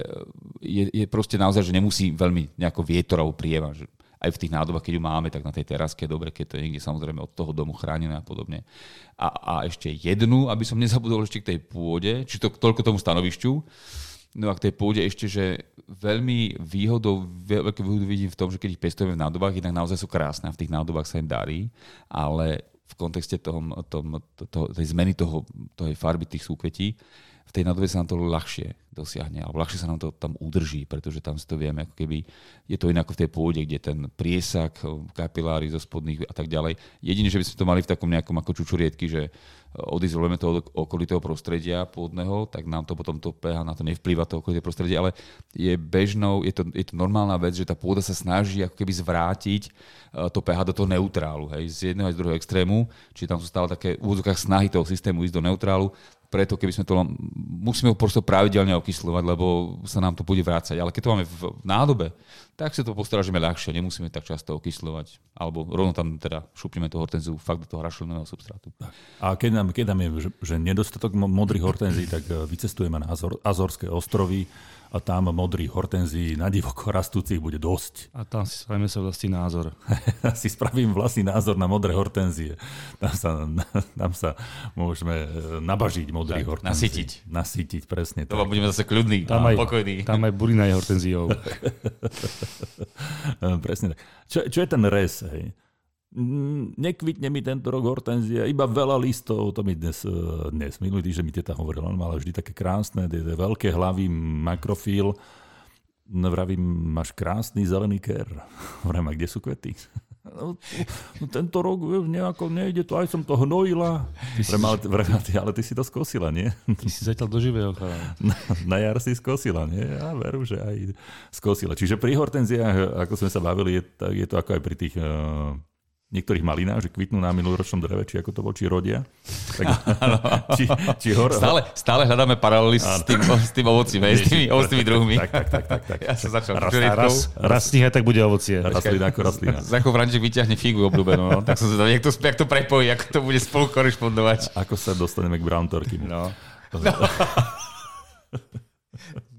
je, je proste naozaj, že nemusí veľmi nejako vietor alebo prievan. Že aj v tých nádobách, keď ju máme, tak na tej teraske je dobre, keď to je niekde samozrejme od toho domu chránené a podobne. A, a ešte jednu, aby som nezabudol ešte k tej pôde, či to toľko tomu stanovišťu, No a k tej pôde ešte, že veľmi výhodou, veľké výhodu vidím v tom, že keď ich pestujeme v nádobách, jednak naozaj sú krásne a v tých nádobách sa im darí, ale v kontexte tom, to, to, tej zmeny toho, tej farby tých súkvetí, v tej nádobe sa nám to ľahšie dosiahne, alebo ľahšie sa nám to tam udrží, pretože tam si to vieme, ako keby je to inak v tej pôde, kde ten priesak, kapiláry zo spodných a tak ďalej. Jedine, že by sme to mali v takom nejakom ako čučurietky, že odizolujeme to od okolitého prostredia pôdneho, tak nám to potom to pH na to nevplýva to okolité prostredie, ale je bežnou, je to, je to normálna vec, že tá pôda sa snaží ako keby zvrátiť e, to pH do toho neutrálu, hej, z jedného aj z druhého extrému, čiže tam sú stále také v úvodzokách snahy toho systému ísť do neutrálu, preto keby sme to musíme ho prosto pravidelne okyslovať, lebo sa nám to bude vrácať. Ale keď to máme v nádobe, tak si to postrážime ľahšie, nemusíme tak často okyslovať. Alebo rovno tam teda šupneme tú hortenziu fakt do toho rašelného substrátu. A keď nám, keď nám je že, nedostatok modrých hortenzí, tak e, vycestujeme na Azor, Azorské ostrovy, a tam modrých hortenzí na divoko rastúcich bude dosť. A tam si spravíme sa vlastný názor. si spravím vlastný názor na modré hortenzie. Tam sa, tam sa môžeme e, nabažiť modrých hortenzí. Nasytiť. Nasytiť, presne. To tak. budeme zase kľudní tam aj, pokojní. Tam aj burina je hortenziou. presne tak. Čo, čo je ten res? Hej? Nekvitne mi tento rok hortenzia, iba veľa listov, to mi dnes, dnes minulý týždeň mi teta hovorila, on mala vždy také krásne, tie, veľké hlavy, makrofil. No, vravím, máš krásny zelený ker. A kde sú kvety? No, no, tento rok nejako nejde to, aj som to hnojila. Vrem, ale, vrem, ale ty si to skosila, nie? Ty si zatiaľ do živého na, na jar si skosila, nie? Ja veru, že aj skosila. Čiže pri hortenziách, ako sme sa bavili, je, je to ako aj pri tých uh, niektorých malinách, že kvitnú na minuloročnom dreve, či ako to bol, či rodia. Tak, či, či hor... stále, stále hľadáme paralely s tým, s tým ovocím, s tými ovocnými druhmi. Tak, tak, tak, tak, tak. Ja som začal raz, raz, raz z nich aj tak bude ovocie. Rastlina ako rastlina. Ako Franček vyťahne figu obľúbenú, no. tak som sa jak to, jak to prepojí, ako to bude spolu korešpondovať. Ako sa dostaneme k Brown Turkey. No. no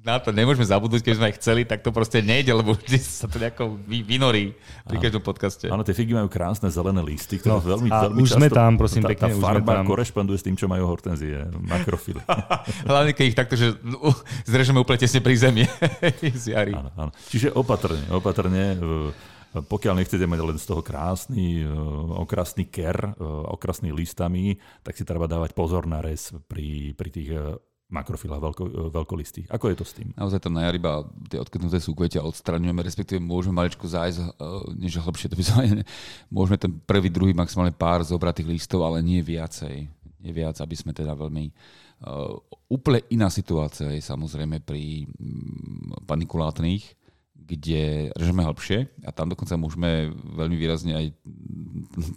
na to nemôžeme zabudnúť, keď sme aj chceli, tak to proste nejde, lebo vždy sa to nejako vynorí pri každom podcaste. Áno, tie figy majú krásne zelené listy, ktoré no, veľmi, a veľmi už často, sme tam, prosím, tá, pekne, tá farba korešponduje s tým, čo majú hortenzie, makrofily. Hlavne, keď ich takto, že zrežeme úplne tesne pri zemi z jary. Áno, áno. Čiže opatrne, opatrne pokiaľ nechcete mať len z toho krásny, okrasný ker, okrasný listami, tak si treba dávať pozor na res pri, pri tých makrofila veľko, e, veľkolistých. Ako je to s tým? Naozaj tam na jariba tie odkvetnuté súkvetia odstraňujeme, respektíve môžeme maličko zájsť, e, než hlbšie to vyslovene. Môžeme ten prvý, druhý, maximálne pár zobrať tých listov, ale nie viacej. Nie viac, aby sme teda veľmi... Uh, úplne iná situácia je samozrejme pri um, panikulátnych, kde režeme hlbšie a tam dokonca môžeme veľmi výrazne aj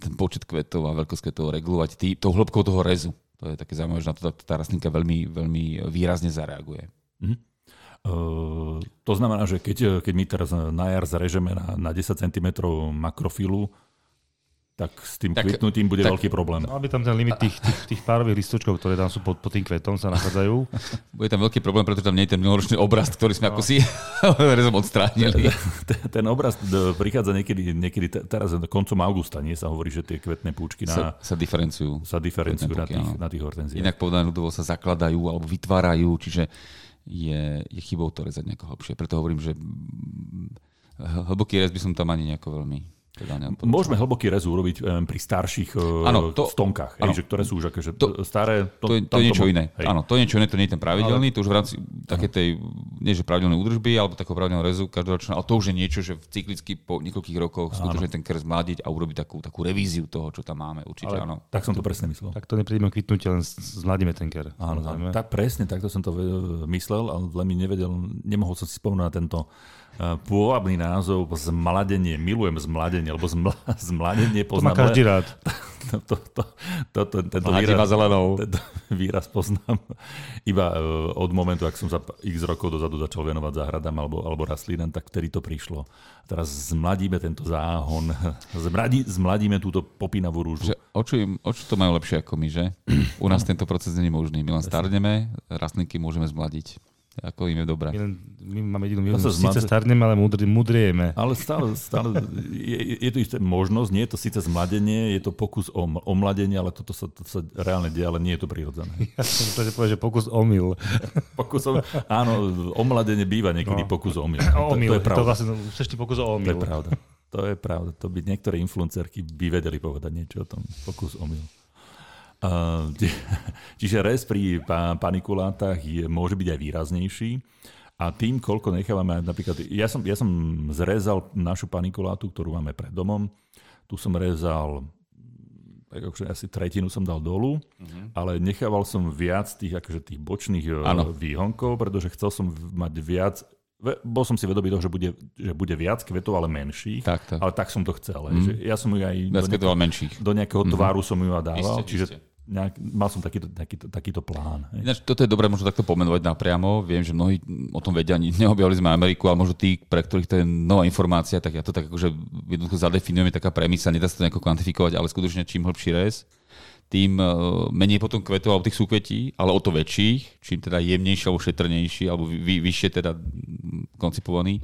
ten počet kvetov a veľkosť kvetov regulovať tý, tou hĺbkou toho rezu. To je také zaujímavé, že na to tá rastlinka veľmi, veľmi výrazne zareaguje. Mm-hmm. Uh, to znamená, že keď, keď my teraz na jar zarežeme na, na 10 cm makrofilu, tak s tým tak, kvitnutím bude tak, veľký problém. Mal by tam ten limit tých, tých, tých párových listočkov, ktoré tam sú pod, pod tým kvetom, sa nachádzajú. Bude tam veľký problém, pretože tam nie je ten minuloročný obraz, ktorý sme no. ako si odstránili. Ten, ten obraz prichádza niekedy, niekedy teraz koncom augusta, nie sa hovorí, že tie kvetné púčky na, sa, sa diferenciujú. Sa diferenciujú na tých, na tých hortenziách. Inak povedané ľudovo sa zakladajú alebo vytvárajú, čiže je, je chybou to rezať nejako hlbšie. Preto hovorím, že hlboký rez by som tam ani nejako veľmi Teda neodporúčam. Môžeme hlboký rez urobiť um, pri starších uh, Áno, to- stonkách, hej, áno. že, ktoré sú už akože To- staré. To, je, to je niečo mo- iné. hej. Áno, to je niečo iné, to nie je ten pravidelný, to už v rámci také tej, nie že pravidelnej údržby, alebo takého pravidelného rezu každoročného, ale to už je niečo, že v cyklicky po niekoľkých rokoch skutočne ten krst mladiť a urobiť takú, takú revíziu toho, čo tam máme. Určite Ale áno. Tak som to presne myslel. Tak to neprídeme kvitnutie, len z- zladíme ten ker. Áno, tak presne, takto som to myslel, ale len mi nevedel, nemohol som si spomenúť na tento pôvabný názov zmladenie. Milujem zmladenie, lebo zmla, zmladenie To má poznám. každý rád. To, to, to, to, to, tento, výraz, zelenou. tento výraz poznám iba uh, od momentu, ak som sa x rokov dozadu začal venovať záhradám alebo, alebo rastlinám, tak vtedy to prišlo. Teraz zmladíme tento záhon, zmladí, zmladíme túto popínavú rúžu. Že o, čo im, o čo to majú lepšie ako my, že? U nás tento proces nie je možný. My len starneme, rastlinky môžeme zmladiť. Ako im je dobré. My, len, my máme jedinú To výhodu, síce starneme, ale mudri, mudrieme. Ale stále, stále je, je to isté možnosť, nie je to síce zmladenie, je to pokus o, o mladenie, ale toto sa, to sa reálne deje, ale nie je to prirodzené. Ja som chcel že povedať, že pokus omyl. Pokusom, áno, omladenie býva niekedy No. pokus omyl. O omyl. To, to je pravda. To vlastne úspešný pokus o To omyl. je pravda. To je pravda. To by niektoré influencerky by vedeli povedať niečo o tom. Pokus omyl. Či- čiže res pri pa- panikulátach je, môže byť aj výraznejší. A tým, koľko nechávame, napríklad, ja som, ja som zrezal našu panikulátu, ktorú máme pred domom. Tu som rezal tak akože asi tretinu som dal dolu, ale nechával som viac tých, akože tých bočných e, Áno. výhonkov, pretože chcel som mať viac, bol som si vedomý toho, že bude, že bude viac kvetov, ale menších, Tak, tak. ale tak som to chcel. Mm. Že ja som ju aj Viac do, nejakého, menších. do nejakého tvaru som ju dával, Isté, čiže isté. Nejak, mal som takýto, takýto, takýto plán. Hej. Ináč, toto je dobré možno takto pomenovať napriamo. Viem, že mnohí o tom vedia, neobjavili sme Ameriku, ale možno tí, pre ktorých to je nová informácia, tak ja to tak akože jednoducho zadefinujem, je taká premisa, nedá sa to nejako kvantifikovať, ale skutočne čím hlbší rez, tým eh, menej potom kvetov alebo tých súkvetí, ale o to väčších, čím teda jemnejší alebo šetrnejší, alebo vy, vyššie teda koncipovaný,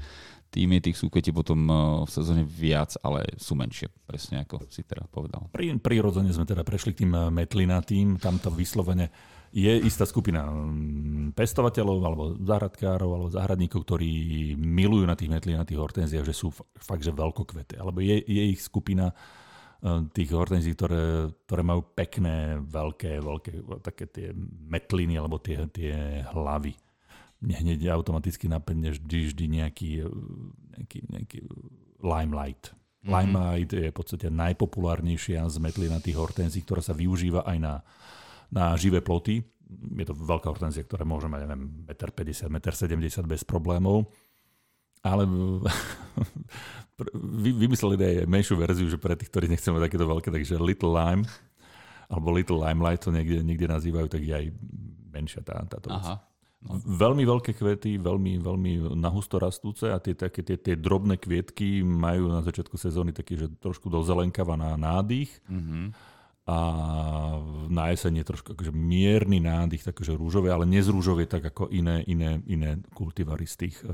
tým je tých súkvetí potom eh, v sezóne viac, ale sú menšie, presne ako si teda povedal. Pri, prirodzene sme teda prešli k tým eh, metlinatým, tam to vyslovene je istá skupina mm, pestovateľov alebo záhradkárov alebo záhradníkov, ktorí milujú na tých metlinatých hortenziách, že sú fakt, že veľkokvety. Alebo je, je ich skupina eh, tých hortenzií, ktoré, ktoré majú pekné, veľké, veľké, také tie metliny alebo tie, tie hlavy. Hneď automaticky napadne vždy, vždy nejaký, eh, nejaký, nejaký limelight. Mm-hmm. Limelight je v podstate najpopulárnejšia z metlinatých hortenzí, ktorá sa využíva aj na, na živé ploty. Je to veľká hortenzia, ktorá môže mať, neviem, 1,50 m, 1,70 m bez problémov. Ale vymysleli aj menšiu verziu, že pre tých, ktorí nechceme takéto veľké, takže Little Lime, alebo Little Limelight to niekde, niekde nazývajú, tak je aj menšia tá, táto. Aha. Veľmi veľké kvety, veľmi, veľmi nahusto rastúce a tie, také, tie, tie drobné kvietky majú na začiatku sezóny taký, že trošku dozelenkava na nádych Mhm. a na jeseň je trošku akože mierny nádych, takže rúžové, ale nezrúžové tak ako iné, iné, iné kultivary z tých, eh,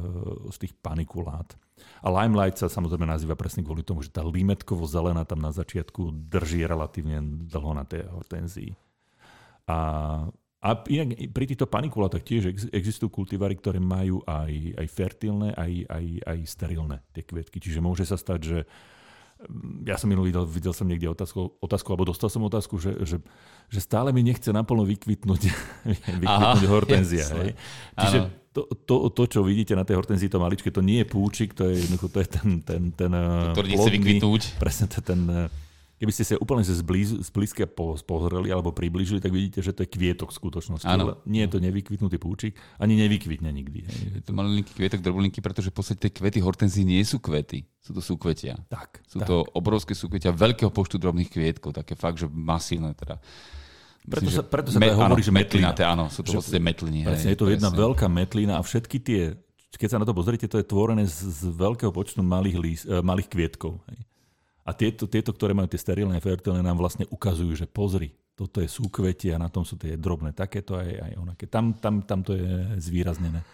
z tých panikulát. A limelight sa samozrejme nazýva presne kvôli tomu, že tá limetkovo-zelená tam na začiatku drží relatívne dlho na tej hortenzii. A, a inak pri týchto panikulátach tiež ex- existujú kultivary, ktoré majú aj, aj fertilné, aj, aj, aj sterilné tie kvietky. Čiže môže sa stať, že mm, ja som minulý videl, videl som niekde otázku, otázku, alebo dostal som otázku, že, že, že stále mi nechce naplno vykvitnúť, vykvitnúť Aha, hortenzia. Hej. Čiže Áno. to, to, to, čo vidíte na tej hortenzii, to maličké, to nie je púčik, to je, jednoducho, to je ten, ten, ten eh, Ktorý nechce plodný- vykvitnúť. Presne to ten, eh, keby ste sa úplne z blíz, z blízka pozreli alebo priblížili, tak vidíte, že to je kvietok v skutočnosti. Áno. Nie je to nevykvitnutý púčik, ani nevykvitne nikdy. Je to malinký kvietok, drobulinky, pretože v podstate tie kvety hortenzí nie sú kvety, sú to súkvetia. Tak, Sú tak. to obrovské súkvetia veľkého počtu drobných kvietkov, také fakt, že masívne teda. Preto sa- že preto sa teda hovorí, áno, že metlina. metlinaté, áno, sú to v podstate metliny. Presne, hej, je to jedna presne. veľká metlina a všetky tie, keď sa na to pozrite, to je tvorené z, z veľkého počtu malých, lís, eh, malých kvietkov. Hej. A tieto, tieto, ktoré majú tie sterilné fertilné, nám vlastne ukazujú, že pozri, toto je súkvetie a na tom sú tie drobné takéto aj, aj onaké. Tam, tam, tam to je zvýraznené.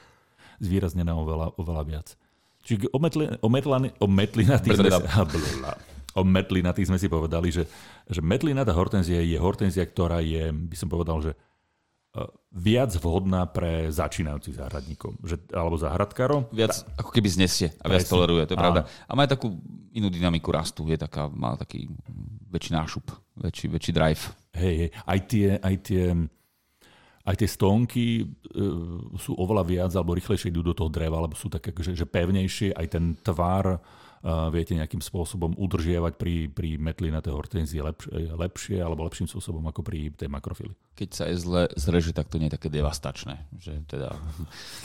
Zvýraznené oveľa, oveľa viac. Čiže o, metlinatých sme, si- sme si povedali, že, že metlinatá hortenzia je hortenzia, ktorá je, by som povedal, že viac vhodná pre začínajúcich záhradníkov, že, alebo záhradkárov. Viac ako keby znesie a viac Presne. toleruje, to je pravda. A má aj takú inú dynamiku rastu, je taká, má taký väčší nášup, väčší, väčší drive. Hej, hej, aj tie, aj tie, aj tie stonky e, sú oveľa viac alebo rýchlejšie idú do toho dreva, alebo sú také že, že pevnejšie, aj ten tvar viete nejakým spôsobom udržiavať pri, pri metli na tej hortenzii lepš, e, lepšie alebo lepším spôsobom ako pri tej makrofili. Keď sa je zle zreže, tak to nie je také devastačné. Že teda,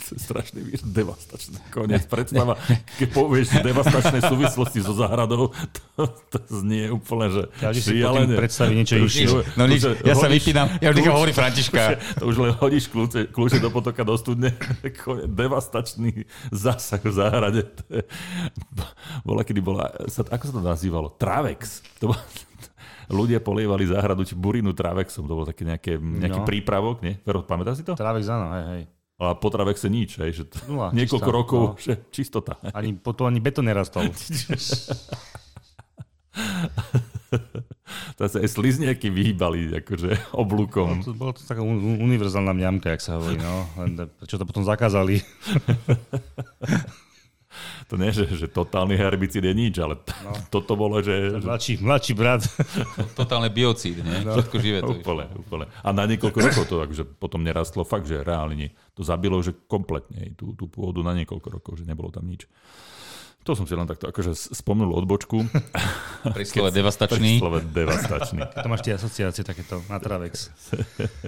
To je strašný výraz, devastačné. Konec predstava, keď povieš devastačné súvislosti so záhradou, to, to znie úplne, že Každý si predstaví niečo inšie. no nič, ja sa vypínam, ja vždy kľúč- hovorí Františka. To už len hodíš kľúče, kľúče do potoka do studne. Konec, Devastačný zásah v záhrade. To bola, kedy bola, sa, ako sa to nazývalo? Travex. To bol, ľudia polievali záhradu či burinu Travexom. To bol taký nejaké, nejaký No. prípravok, nie? Vero, pamätáš si to? Trávek áno, hej, hej. A po Travexe nič, hej, že to, Nula, niekoľko čistá, rokov, no. že čistota. Ani, potom ani betón nerastol. To sa aj slizniaky vyhýbali akože oblúkom. To bolo to taká un- un- univerzálna mňamka, jak sa hovorí. No. Len prečo to potom zakázali? To nie, že, že totálny herbicid je nič, ale t- No. toto bolo, že... Mladší, mladší brat. Totálne biocíd, nie? Všetko živé to úplne, úplne. A na niekoľko rokov to akože potom nerastlo fakt, že reálne. To zabilo, že kompletne tú, tú pôdu na niekoľko rokov, že nebolo tam nič. To som si len takto akože spomenul odbočku. Pri slove devastačný. Slove devastačný. To máš tie asociácie takéto na Travex.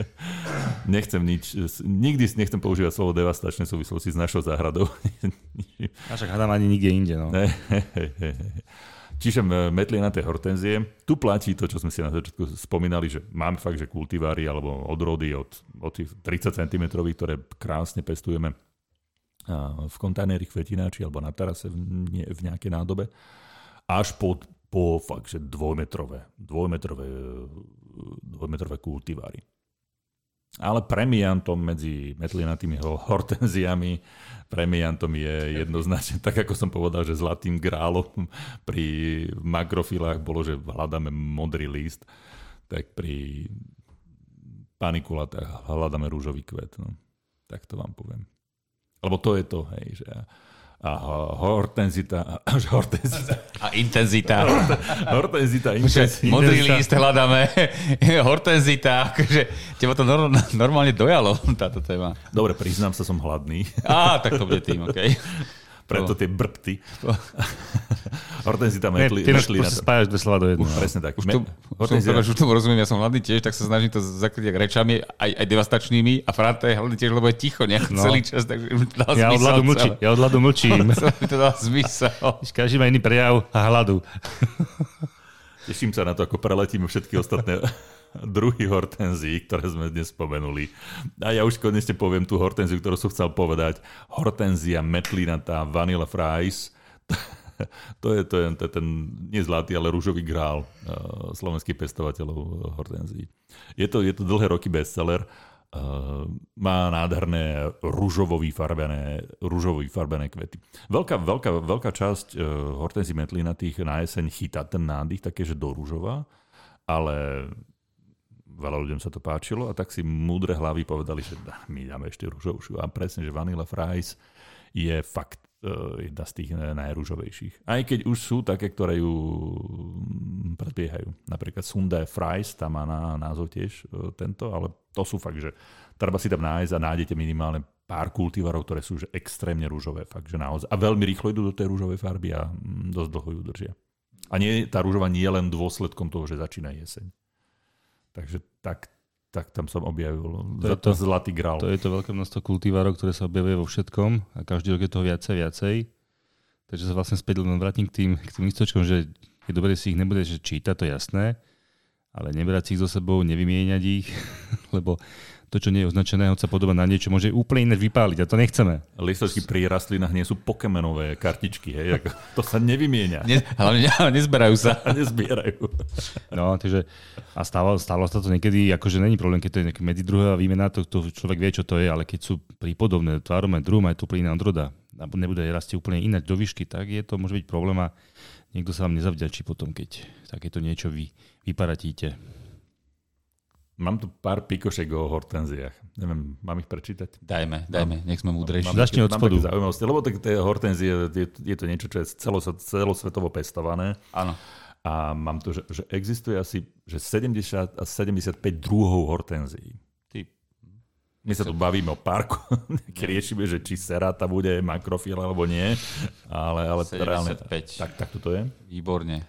Nechcem nič, nikdy nechcem používať slovo devastačné v súvislosti s našou záhradou. A však hádam ani nikde inde. No. Ne, Čiže m- metlie na tej hortenzie. Tu platí to, čo sme si na začiatku spomínali, že máme fakt, že kultivári alebo odrody od, od tých 30 cm, ktoré krásne pestujeme v kontajneri kvetináči alebo na terase v, nejakej nádobe, až po, po fakt, že dvojmetrové, dvojmetrové, dvojmetrové kultivári. Ale premiantom medzi metlinatými ho- hortenziami, premiantom je jednoznačne, tak ako som povedal, že zlatým grálom pri makrofilách bolo, že hľadáme modrý list, tak pri panikulatách hľadáme rúžový kvet. No. Tak to vám poviem. Lebo to je to, hej, že a ho- hortenzita, až hortenzita, A intenzita. hortenzita, Že intenzita. modrý list hľadáme, hortenzita, akože teba to nor- normálne dojalo, táto téma. Dobre, priznám sa, som hladný. Á, tak to bude tým, okej. Preto tie brbty. Hortenzita Ne, metli, ty metli na spájaš dve slova do jedného. Presne tak. Už to, som, už tomu rozumiem, ja som hladný tiež, tak sa snažím to zakryť rečami, aj, aj devastačnými a Franta je hladný tiež, lebo je ticho nejak No. celý čas, takže Ja od hladu celé. Ja od hladu mlčím. To dá zmysel. Každý má iný prejav a hladu. Teším sa na to, ako preletíme všetky ostatné druhy hortenzií, ktoré sme dnes spomenuli. A ja už konečne poviem tú hortenziu, ktorú som chcel povedať. Hortenzia metlinatá vanilla fries. To je, to je, to je ten nie zlatý, ale rúžový grál uh, slovenských pestovateľov uh, hortenzií. Je to, je to dlhé roky bestseller. Uh, má nádherné rúžovo vyfarbené, rúžovo vyfarbené kvety. Veľká, veľká, veľká časť uh, hortenzí metlinatých na jeseň chytá ten nádych, také, že do rúžova, ale veľa ľuďom sa to páčilo a tak si múdre hlavy povedali, že my dáme ešte rúžovšiu. A presne, že Vanilla Fries je fakt uh, jedna z tých najrúžovejších. Aj keď už sú také, ktoré ju mm, predbiehajú. Napríklad Sundae Fries, tam má na, názov tiež uh, tento, ale to sú fakt, že treba si tam nájsť a nájdete minimálne pár kultivarov, ktoré sú že extrémne rúžové. Fakt, že naozaj. A veľmi rýchlo idú do tej rúžovej farby a mm, dosť dlho ju držia. A nie, tá rúžova nie je len dôsledkom toho, že začína jeseň. Takže tak, tak tam som objavil To to. zlatý grál. To je to veľké množstvo kultivárov, ktoré sa objavuje vo všetkom a každý rok je toho viacej, viacej. Takže sa vlastne späť len vrátim k tým, k tým listočkom, že je dobre si ich nebude že čítať, to je jasné, ale nebrať si ich so sebou, nevymieňať ich, lebo to, čo nie je označené, hoď sa podoba na niečo, môže úplne iné vypáliť a to nechceme. Listočky pri rastlinách nie sú pokemenové kartičky, hej, ako, to sa nevymieňa Ne, hlavne ne- nezberajú sa. nezbierajú. No, takže a stalo, stalo sa to niekedy, akože není problém, keď to je nejaká medzidruhová výmena, to, to človek vie, čo to je, ale keď sú prípodobné tvárom aj druhom, aj tu plína odroda, a nebude rastie úplne ináč do výšky, tak je to môže byť problém a niekto sa vám nezavďačí potom, keď takéto niečo vy, vyparatíte. Mám tu pár pikošek o hortenziách. Neviem, mám ich prečítať? Dajme, dajme, nech sme múdrejší. Začni od spodu. zaujímavosti, lebo tak tie hortenzie, je, je to niečo, čo je celos- celosvetovo pestované. Áno. A mám tu, že, že existuje asi že 70 a 75 druhov hortenzií. Ty, My sa tu bavíme o parku, keď riešime, že či seráta bude makrofil alebo nie, ale, ale 75. reálne, tak, tak to je. výborne.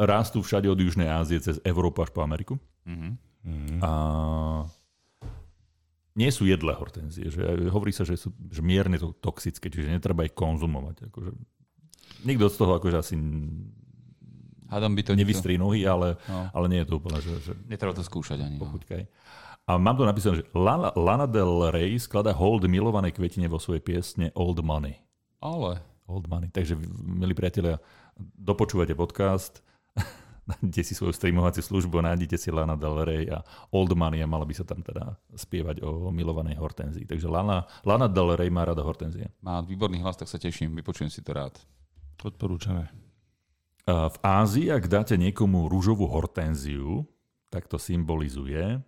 Rastú všade od Južnej Ázie cez Európu až po Ameriku. Mhm. A nie sú jedlé hortenzie. Že hovorí sa, že sú že mierne to toxické, čiže netreba ich konzumovať. Akože, nikto z toho akože asi Hádam by to nevystrí nohy, ale, No. ale nie je to úplne, že, že Netreba to skúšať ani. No. pochuťkaj. A mám tu napísané, že Lana, Lana Del Rey skladá hold milovanej kvetine vo svojej piesne Old Money. Ale, Old Money. Takže, milí priatelia, dopočúvate podcast, nájdete si svoju streamovaciu službu, nájdete si Lana Del Rey a Old Money a mala by sa tam teda spievať o milovanej hortenzii. Takže Lana, Lana Del Rey má rada hortenzie. má výborný hlas, tak sa teším, vypočujem si to rád. Odporúčame. V Ázii, ak dáte niekomu rúžovú hortenziu, tak to symbolizuje,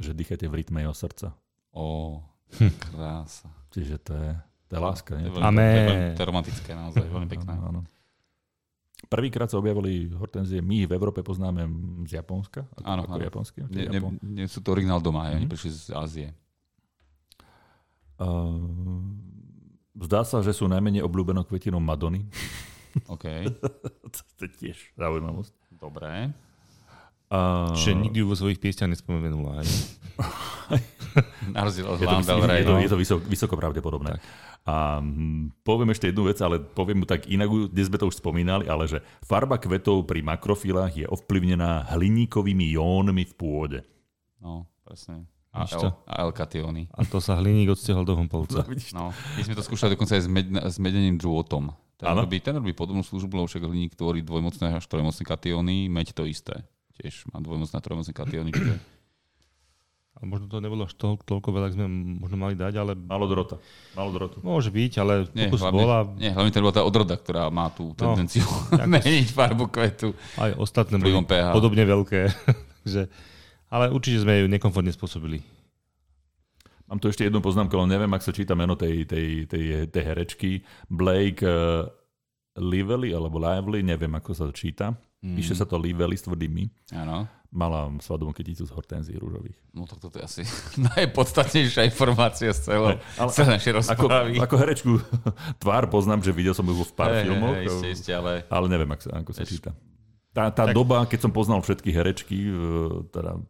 že dýchate v rytme jeho srdca. Ó, krása. Čiže to je, to je láska. To je Nie? veľmi, Amé. to je veľmi to je romantické, naozaj, veľmi pekné. Áno, áno. Prvýkrát sa objavili hortenzie, my ich v Európe poznáme z Japonska. Ako, Áno, ako áno. japonské. Nie, nie, Japon- nie sú to originál doma, mm-hmm. oni Mhm. prišli z Ázie. Uh, zdá sa, že sú najmenej obľúbenou kvetinou Madony. OK, to je tiež zaujímavosť. dobré. Uh, Čiže nikdy vo svojich piesťach nespomenula. Na rozdiel od je to, Rey. je to, no. je to vysoko, vysoko pravdepodobné. A hm, poviem ešte jednu vec, ale poviem mu tak inak, dnes sme to už spomínali, ale že farba kvetov pri makrofilách je ovplyvnená hliníkovými jónmi v pôde. No, presne. A, Víš L, čo? a L-katióny. A to sa hliník odstiahol do Humpolca. No, my sme to skúšali dokonca aj s, med, s medeným drôtom. Ten Áno. robí, ten robí podobnú službu, lebo však hliník tvorí dvojmocné až trojmocné katióny, meď to isté. Tiež má dvojmocné a trojmocné katióny, čiže A možno to nebolo až toho, toľko veľa, sme možno mali dať, ale Malo drota. Malo drotu. môže byť, ale nie, pokus hlavne, bola. nie, hlavne to bola tá odroda, ktorá má tú No, tendenciu meniť farbu kvetu. Aj ostatné boli pH. podobne veľké. Takže, ale určite sme ju nekomfortne spôsobili. Mám tu ešte jednu poznámku, ale neviem, ak sa číta meno tej, tej, tej, tej herečky. Blake uh, Lively, alebo Lively, neviem, ako sa to číta. Mm. Píše sa to Lively s tvrdými. Áno. Mala svadobnú kyticu z hortenzií rúžových. No tak toto je asi najpodstatnejšia informácia z celého, Ale- celé našej Ako, rozprávy. ako herečku tvár poznám, že videl som ju v pár hej, filmoch, hej, Isté, isté, ale ale neviem, ako sa, ako sa číta. Tá, tá Tak- doba, keď som poznal všetky herečky, uh, teda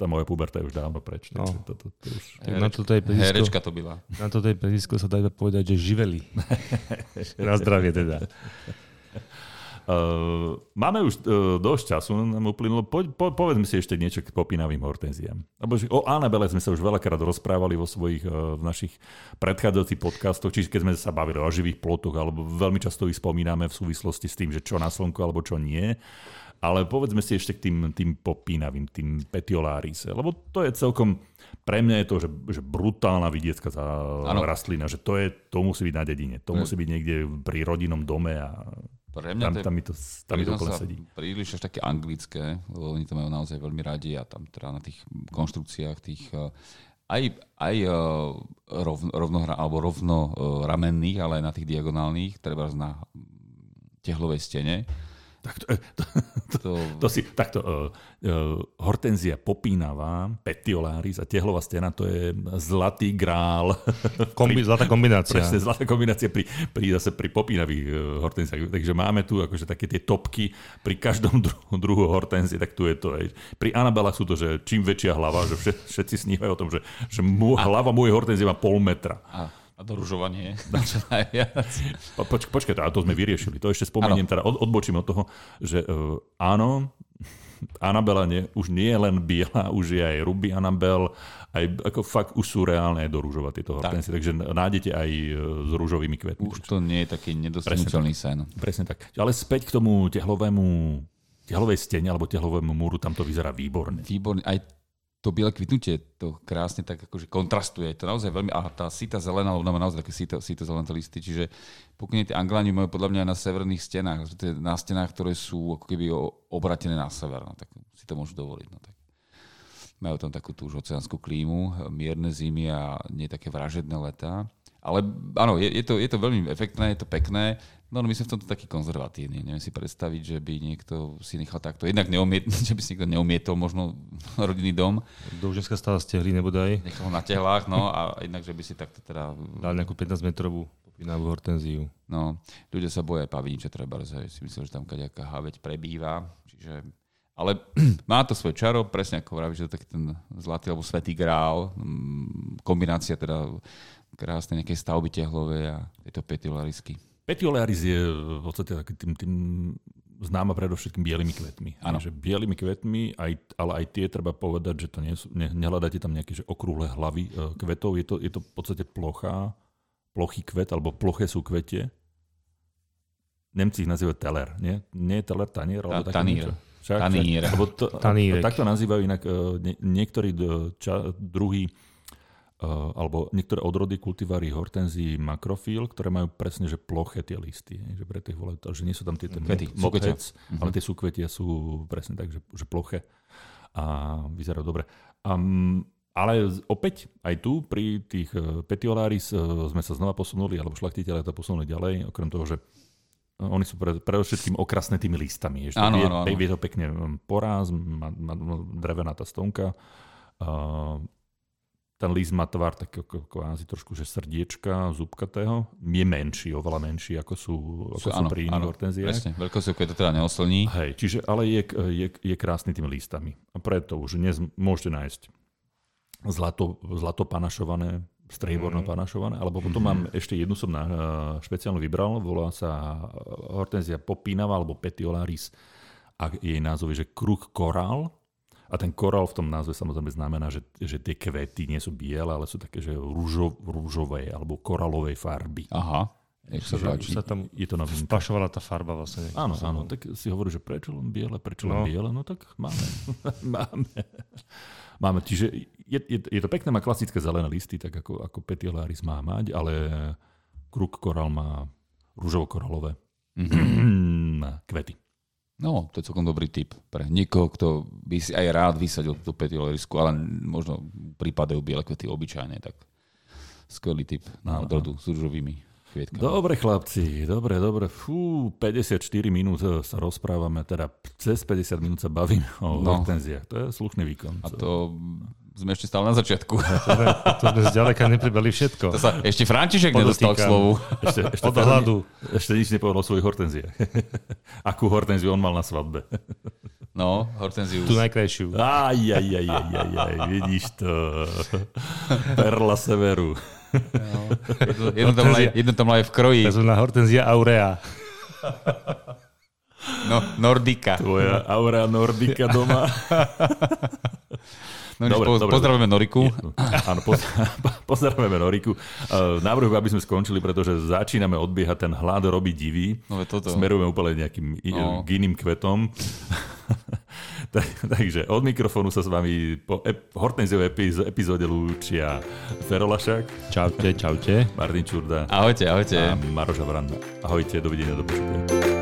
tá moja puberta je už dávno preč. No. To, to, to už... Tak na toto je prísko, herečka to byla. na toto je sa dá povedať, že živeli. na zdravie teda. Uh, máme už uh, dosť času, nám uplynulo. Po, po, povedzme si ešte niečo k popínavým hortenziám. Lebo že o Anabele sme sa už veľakrát rozprávali vo svojich, uh, v našich predchádzajúcich podcastoch, čiže keď sme sa bavili o živých plotoch, alebo veľmi často ich spomíname v súvislosti s tým, že čo na slnku alebo čo nie. Ale povedzme si ešte k tým, tým popínavým, tým petiolarise, lebo to je celkom, pre mňa je to, že, že brutálna vidiecká za Áno. rastlina, že to, je, to musí byť na dedine, to Ne. musí byť niekde pri rodinnom dome a Pre mňa tam, to je tam mi to, tam mi to úplne sedí. príliš až také anglické, lebo oni to majú naozaj veľmi radi a tam teda na tých konštrukciách tých eh, aj, aj eh, rov, rovnohra, alebo rovno ramenných, ale aj na tých diagonálnych, treba na tehlovej stene. Tak to, to, To, to si, takto, uh, uh, hortenzia popínavá, petiolaris a tehlová stena, to je zlatý grál. Kombi, zlatá kombinácia. Presne, zlatá kombinácia pri, pri, zase pri popínavých uh, hortenziách. Takže máme tu akože také tie topky pri každom druhu, druhu hortenzie, tak tu je to. Aj. Pri Anabelách sú to, že čím väčšia hlava, že všet, všetci snívajú o tom, že, že mô, hlava mojej hortenzie má pol metra. a, a doružovanie. Po, poč, počkaj, to, a to sme vyriešili. To ešte spomeniem, teda od, odbočím od toho, že uh, áno, Anabela nie, už nie je len biela, už je aj ruby Anabel, aj ako fakt už sú reálne aj do rúžova tieto hortenzie, takže nájdete aj uh, s rúžovými kvetmi. Už to nie je taký nedosiahnutelný sen. Presne tak. Ale späť k tomu tehlovému tehlovej stene alebo tehlovému múru, tam to vyzerá výborne. Výborný. Aj to biele kvitnutie to krásne tak akože kontrastuje. To naozaj veľmi... A tá síta zelená, ona naozaj také síta, síta zelené listy, čiže pokiaľ tie angláni majú podľa mňa na severných stenách, na stenách, ktoré sú ako keby obratené na sever, no, tak si to môžu dovoliť. No, tak. Majú tam takú tú už oceánskú klímu, mierne zimy a nie také vražedné letá. Ale áno, je, je, to, je to veľmi efektné, je to pekné. No, no my sme v tomto takí konzervatívni. Neviem si predstaviť, že by niekto si nechal takto. Jednak neumiet, že by si niekto neumietol možno rodinný dom. Do už dneska stále z tehly nebodaj. Nechal ho na tehlách, no a jednak, že by si takto teda... Dal nejakú 15 metrovú popínavú hortenziu. No, ľudia sa boja paviniče treba, že si myslím, že tam kaďaká haveť prebýva. Čiže ale má to svoje čaro, presne ako vravíš, že to taký ten zlatý alebo svetý grál, mm, kombinácia teda krásnej nejakej stavby tehlovej a tejto petiolarisky. Petiolaris je v podstate taký tým, tým známa predovšetkým bielými kvetmi. Áno. Že bielými kvetmi, aj, ale aj tie treba povedať, že to nie sú, ne, nehľadáte tam nejaké že okrúhle hlavy e, kvetov, je to, je to v podstate plochá, plochý kvet, alebo ploché sú kvete. Nemci ich nazývajú teler, nie? Nie je teler tanier? Alebo Ta- niečo? Však, Tanír. však, to, Tanírek. takto nazývajú inak uh, nie, niektorí uh, ča, druhý uh, alebo niektoré odrody kultivári hortenzií makrofil, ktoré majú presne že ploché tie listy. Že preto ich volajú, že nie sú tam tie mokhec, súkvetia. ale tie súkvetia sú presne tak, že, že ploché a vyzerajú dobre. Um, ale opäť aj tu pri tých eh, petiolaris eh, sme sa znova posunuli, alebo šlachtiteľe to posunuli ďalej, okrem toho, že eh, oni sú pre, predovšetkým okrasné tými listami. Že Áno, vie, áno, áno. vie to pekne mm, poráz, má, má drevená tá stonka. Uh, ten list má tvar tak ako kvázi trošku, že srdiečka zubkatého. Je menší, oveľa menší, ako sú, ako sú, áno, pri iných hortenziách. Presne, veľkosť to teda neoslní. Hej, čiže ale je, je, je krásny tými listami. A preto už dnes môžete nájsť zlato, zlato panašované, strieborno panašované, alebo potom mám ešte jednu som na, špeciálnu vybral, volá sa hortenzia popínava alebo petiolaris a jej názov je, že kruh korál. A ten korál v tom názve samozrejme znamená, že, že tie kvety nie sú biele, ale sú také, že rúžo, rúžovej alebo koralovej farby. Aha, nech sa páči. Sa tam Je to vpašovala tá farba vlastne. Áno, áno, tak si hovorí, že prečo len biele, prečo len No. biele, no tak máme. máme. Máme, čiže je, je, je to pekné, má klasické zelené listy, tak ako, ako petiolaris má mať, ale kruk korál má rúžovo-korálové Mhm. kvety. No, to je celkom dobrý tip pre niekoho, kto by si aj rád vysadil tú petiolarisku, ale možno pripadajú biele kvety obyčajne, tak skvelý tip na odrodu s rúžovými kvietkami. Dobre chlapci, dobre, dobre. Fú, 54 minút e, sa rozprávame, teda cez 50 minút sa bavíme o No. hortenziách. To je slušný výkon. A to sme ešte stále na začiatku. To sme, to sme zďaleka nepribali všetko. To sa ešte František nedostal k slovu. Ešte, ešte, Od hladu. ešte nič nepovedal o svojich hortenziách. Akú hortenziu on mal na svadbe. No, Hortenzius. Tú najkrajšiu. Aj, aj, aj, aj, aj, aj, vidíš to. Perla severu. Jedno, jedno, tam jedno aj v kroji. Takzvaná hortenzia aurea. No, Nordika. Tvoja aura nordika doma. No, Dobre, po, dobre, pozdravujeme Noriku. Áno, poz, pozdravujeme Noriku. Uh, Návrh, aby sme skončili, pretože začíname odbiehať ten hlad robí divý. No, toto. Smerujeme úplne nejakým No. k iným kvetom. Tak, takže od mikrofónu sa s vami po ep- Hortenziovej epiz- epizóde lúčia Ferolašák, Čaute, čaute. Martin Čurda Ahojte, ahojte. a Maroša Branda. Ahojte, dovidenia, do počutia.